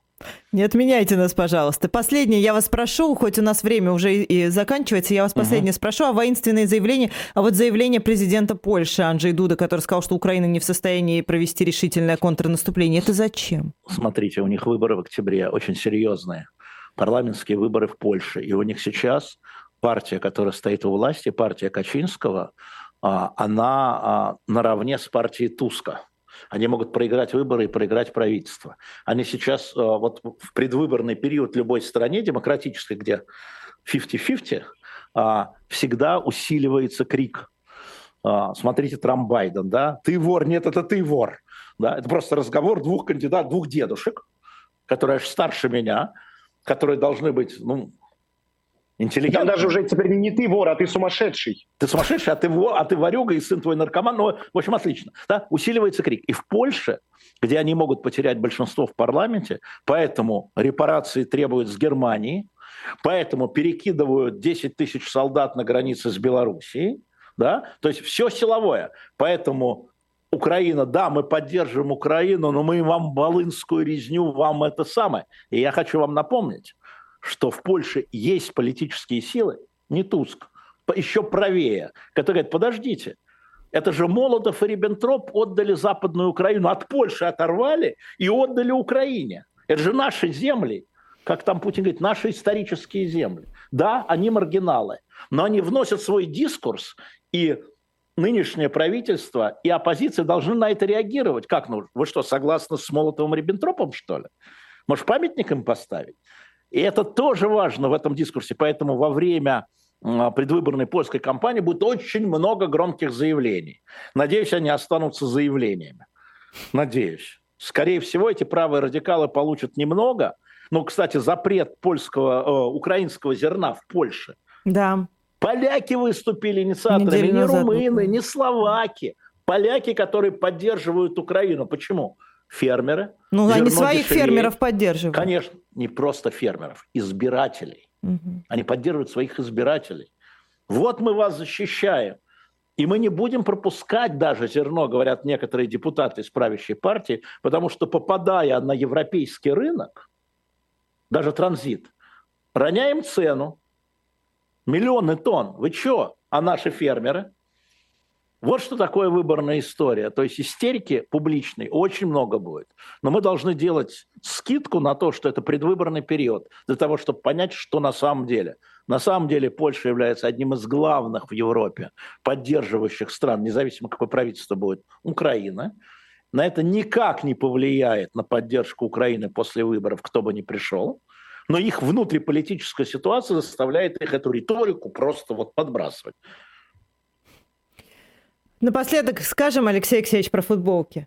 Не отменяйте нас, пожалуйста. Последнее я вас прошу, хоть у нас время уже и заканчивается, я вас угу. последнее спрошу о воинственные заявления, а вот заявление президента Польши Анджей Дуда, который сказал, что Украина не в состоянии провести решительное контрнаступление. Это зачем? Смотрите, у них выборы в октябре очень серьезные. Парламентские выборы в Польше. И у них сейчас партия, которая стоит у власти, партия Качинского, а, она а, наравне с партией Туска они могут проиграть выборы и проиграть правительство. Они сейчас э, вот в предвыборный период любой стране демократической, где 50-50, а, всегда усиливается крик. А, смотрите, Трамп Байден, да? Ты вор, нет, это ты вор. Да? Это просто разговор двух кандидатов, двух дедушек, которые аж старше меня, которые должны быть, ну, интеллигентный. Там даже уже теперь не ты вор, а ты сумасшедший. Ты сумасшедший, а ты, вор, а ты варюга и сын твой наркоман. Ну, в общем, отлично. Да? Усиливается крик. И в Польше, где они могут потерять большинство в парламенте, поэтому репарации требуют с Германии, поэтому перекидывают 10 тысяч солдат на границе с Белоруссией, да? то есть все силовое. Поэтому Украина, да, мы поддерживаем Украину, но мы вам волынскую резню, вам это самое. И я хочу вам напомнить, что в Польше есть политические силы, не Туск, еще правее, которые говорят, подождите, это же Молотов и Риббентроп отдали Западную Украину, от Польши оторвали и отдали Украине. Это же наши земли, как там Путин говорит, наши исторические земли. Да, они маргиналы, но они вносят свой дискурс, и нынешнее правительство и оппозиция должны на это реагировать. Как, ну, вы что, согласны с Молотовым и Риббентропом, что ли? Может, памятник им поставить? И это тоже важно в этом дискурсе. Поэтому во время предвыборной польской кампании будет очень много громких заявлений. Надеюсь, они останутся заявлениями. Надеюсь. Скорее всего, эти правые радикалы получат немного. Ну, кстати, запрет польского, э, украинского зерна в Польше. Да. Поляки выступили инициаторами, не румыны, не словаки. Поляки, которые поддерживают Украину. Почему? Фермеры. Ну, они своих дешевеет. фермеров поддерживают. Конечно, не просто фермеров, избирателей. Угу. Они поддерживают своих избирателей. Вот мы вас защищаем. И мы не будем пропускать даже зерно, говорят некоторые депутаты из правящей партии, потому что попадая на европейский рынок, даже транзит, роняем цену, Миллионы тонн. Вы что? А наши фермеры? Вот что такое выборная история. То есть истерики публичной очень много будет. Но мы должны делать скидку на то, что это предвыборный период, для того, чтобы понять, что на самом деле. На самом деле Польша является одним из главных в Европе поддерживающих стран, независимо какое правительство будет, Украина. На это никак не повлияет на поддержку Украины после выборов, кто бы ни пришел. Но их внутриполитическая ситуация заставляет их эту риторику просто вот подбрасывать. Напоследок скажем, Алексей Алексеевич, про футболки.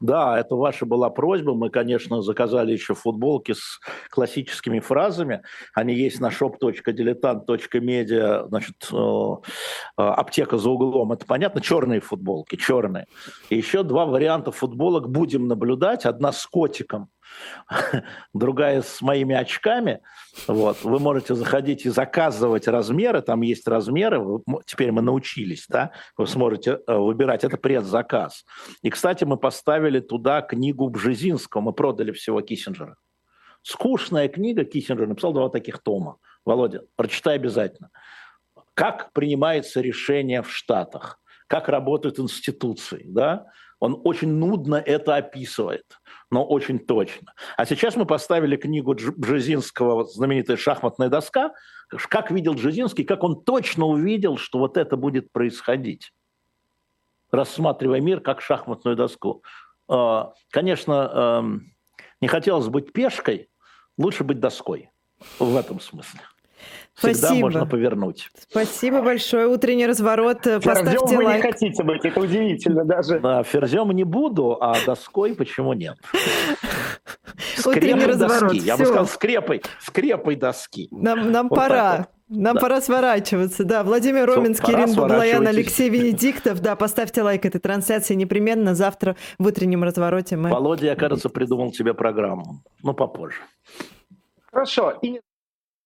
Да, это ваша была просьба. Мы, конечно, заказали еще футболки с классическими фразами. Они есть на shop.diletant.media, значит, э, э, аптека за углом. Это понятно, черные футболки, черные. И еще два варианта футболок будем наблюдать. Одна с котиком, (laughs) другая с моими очками. Вот. Вы можете заходить и заказывать размеры, там есть размеры, теперь мы научились, да, вы сможете э, выбирать, это предзаказ. И, кстати, мы поставили туда книгу Бжезинского, мы продали всего Киссинджера. Скучная книга Киссинджер написал два таких тома. Володя, прочитай обязательно. Как принимается решение в Штатах, как работают институции, да, он очень нудно это описывает, но очень точно. А сейчас мы поставили книгу Бжезинского, знаменитая шахматная доска, как видел Бжезинский, как он точно увидел, что вот это будет происходить, рассматривая мир как шахматную доску. А, конечно, эм, не хотелось быть пешкой, лучше быть доской в этом смысле всегда Спасибо. можно повернуть. Спасибо большое. Утренний разворот. Поставьте Ферзем лайк. вы не хотите быть, это удивительно даже. Да, ферзем не буду, а доской почему нет? (laughs) Утренний разворот. Доски. Я бы сказал, скрепой, скрепой доски. Нам, нам вот пора. Нам да. пора сворачиваться. Да, Владимир Роменский, Ирина Баблоян, Алексей Венедиктов. Да, поставьте лайк этой трансляции непременно. Завтра в утреннем развороте мы... Володя, я, кажется, придумал тебе программу. Ну, попозже. Хорошо. И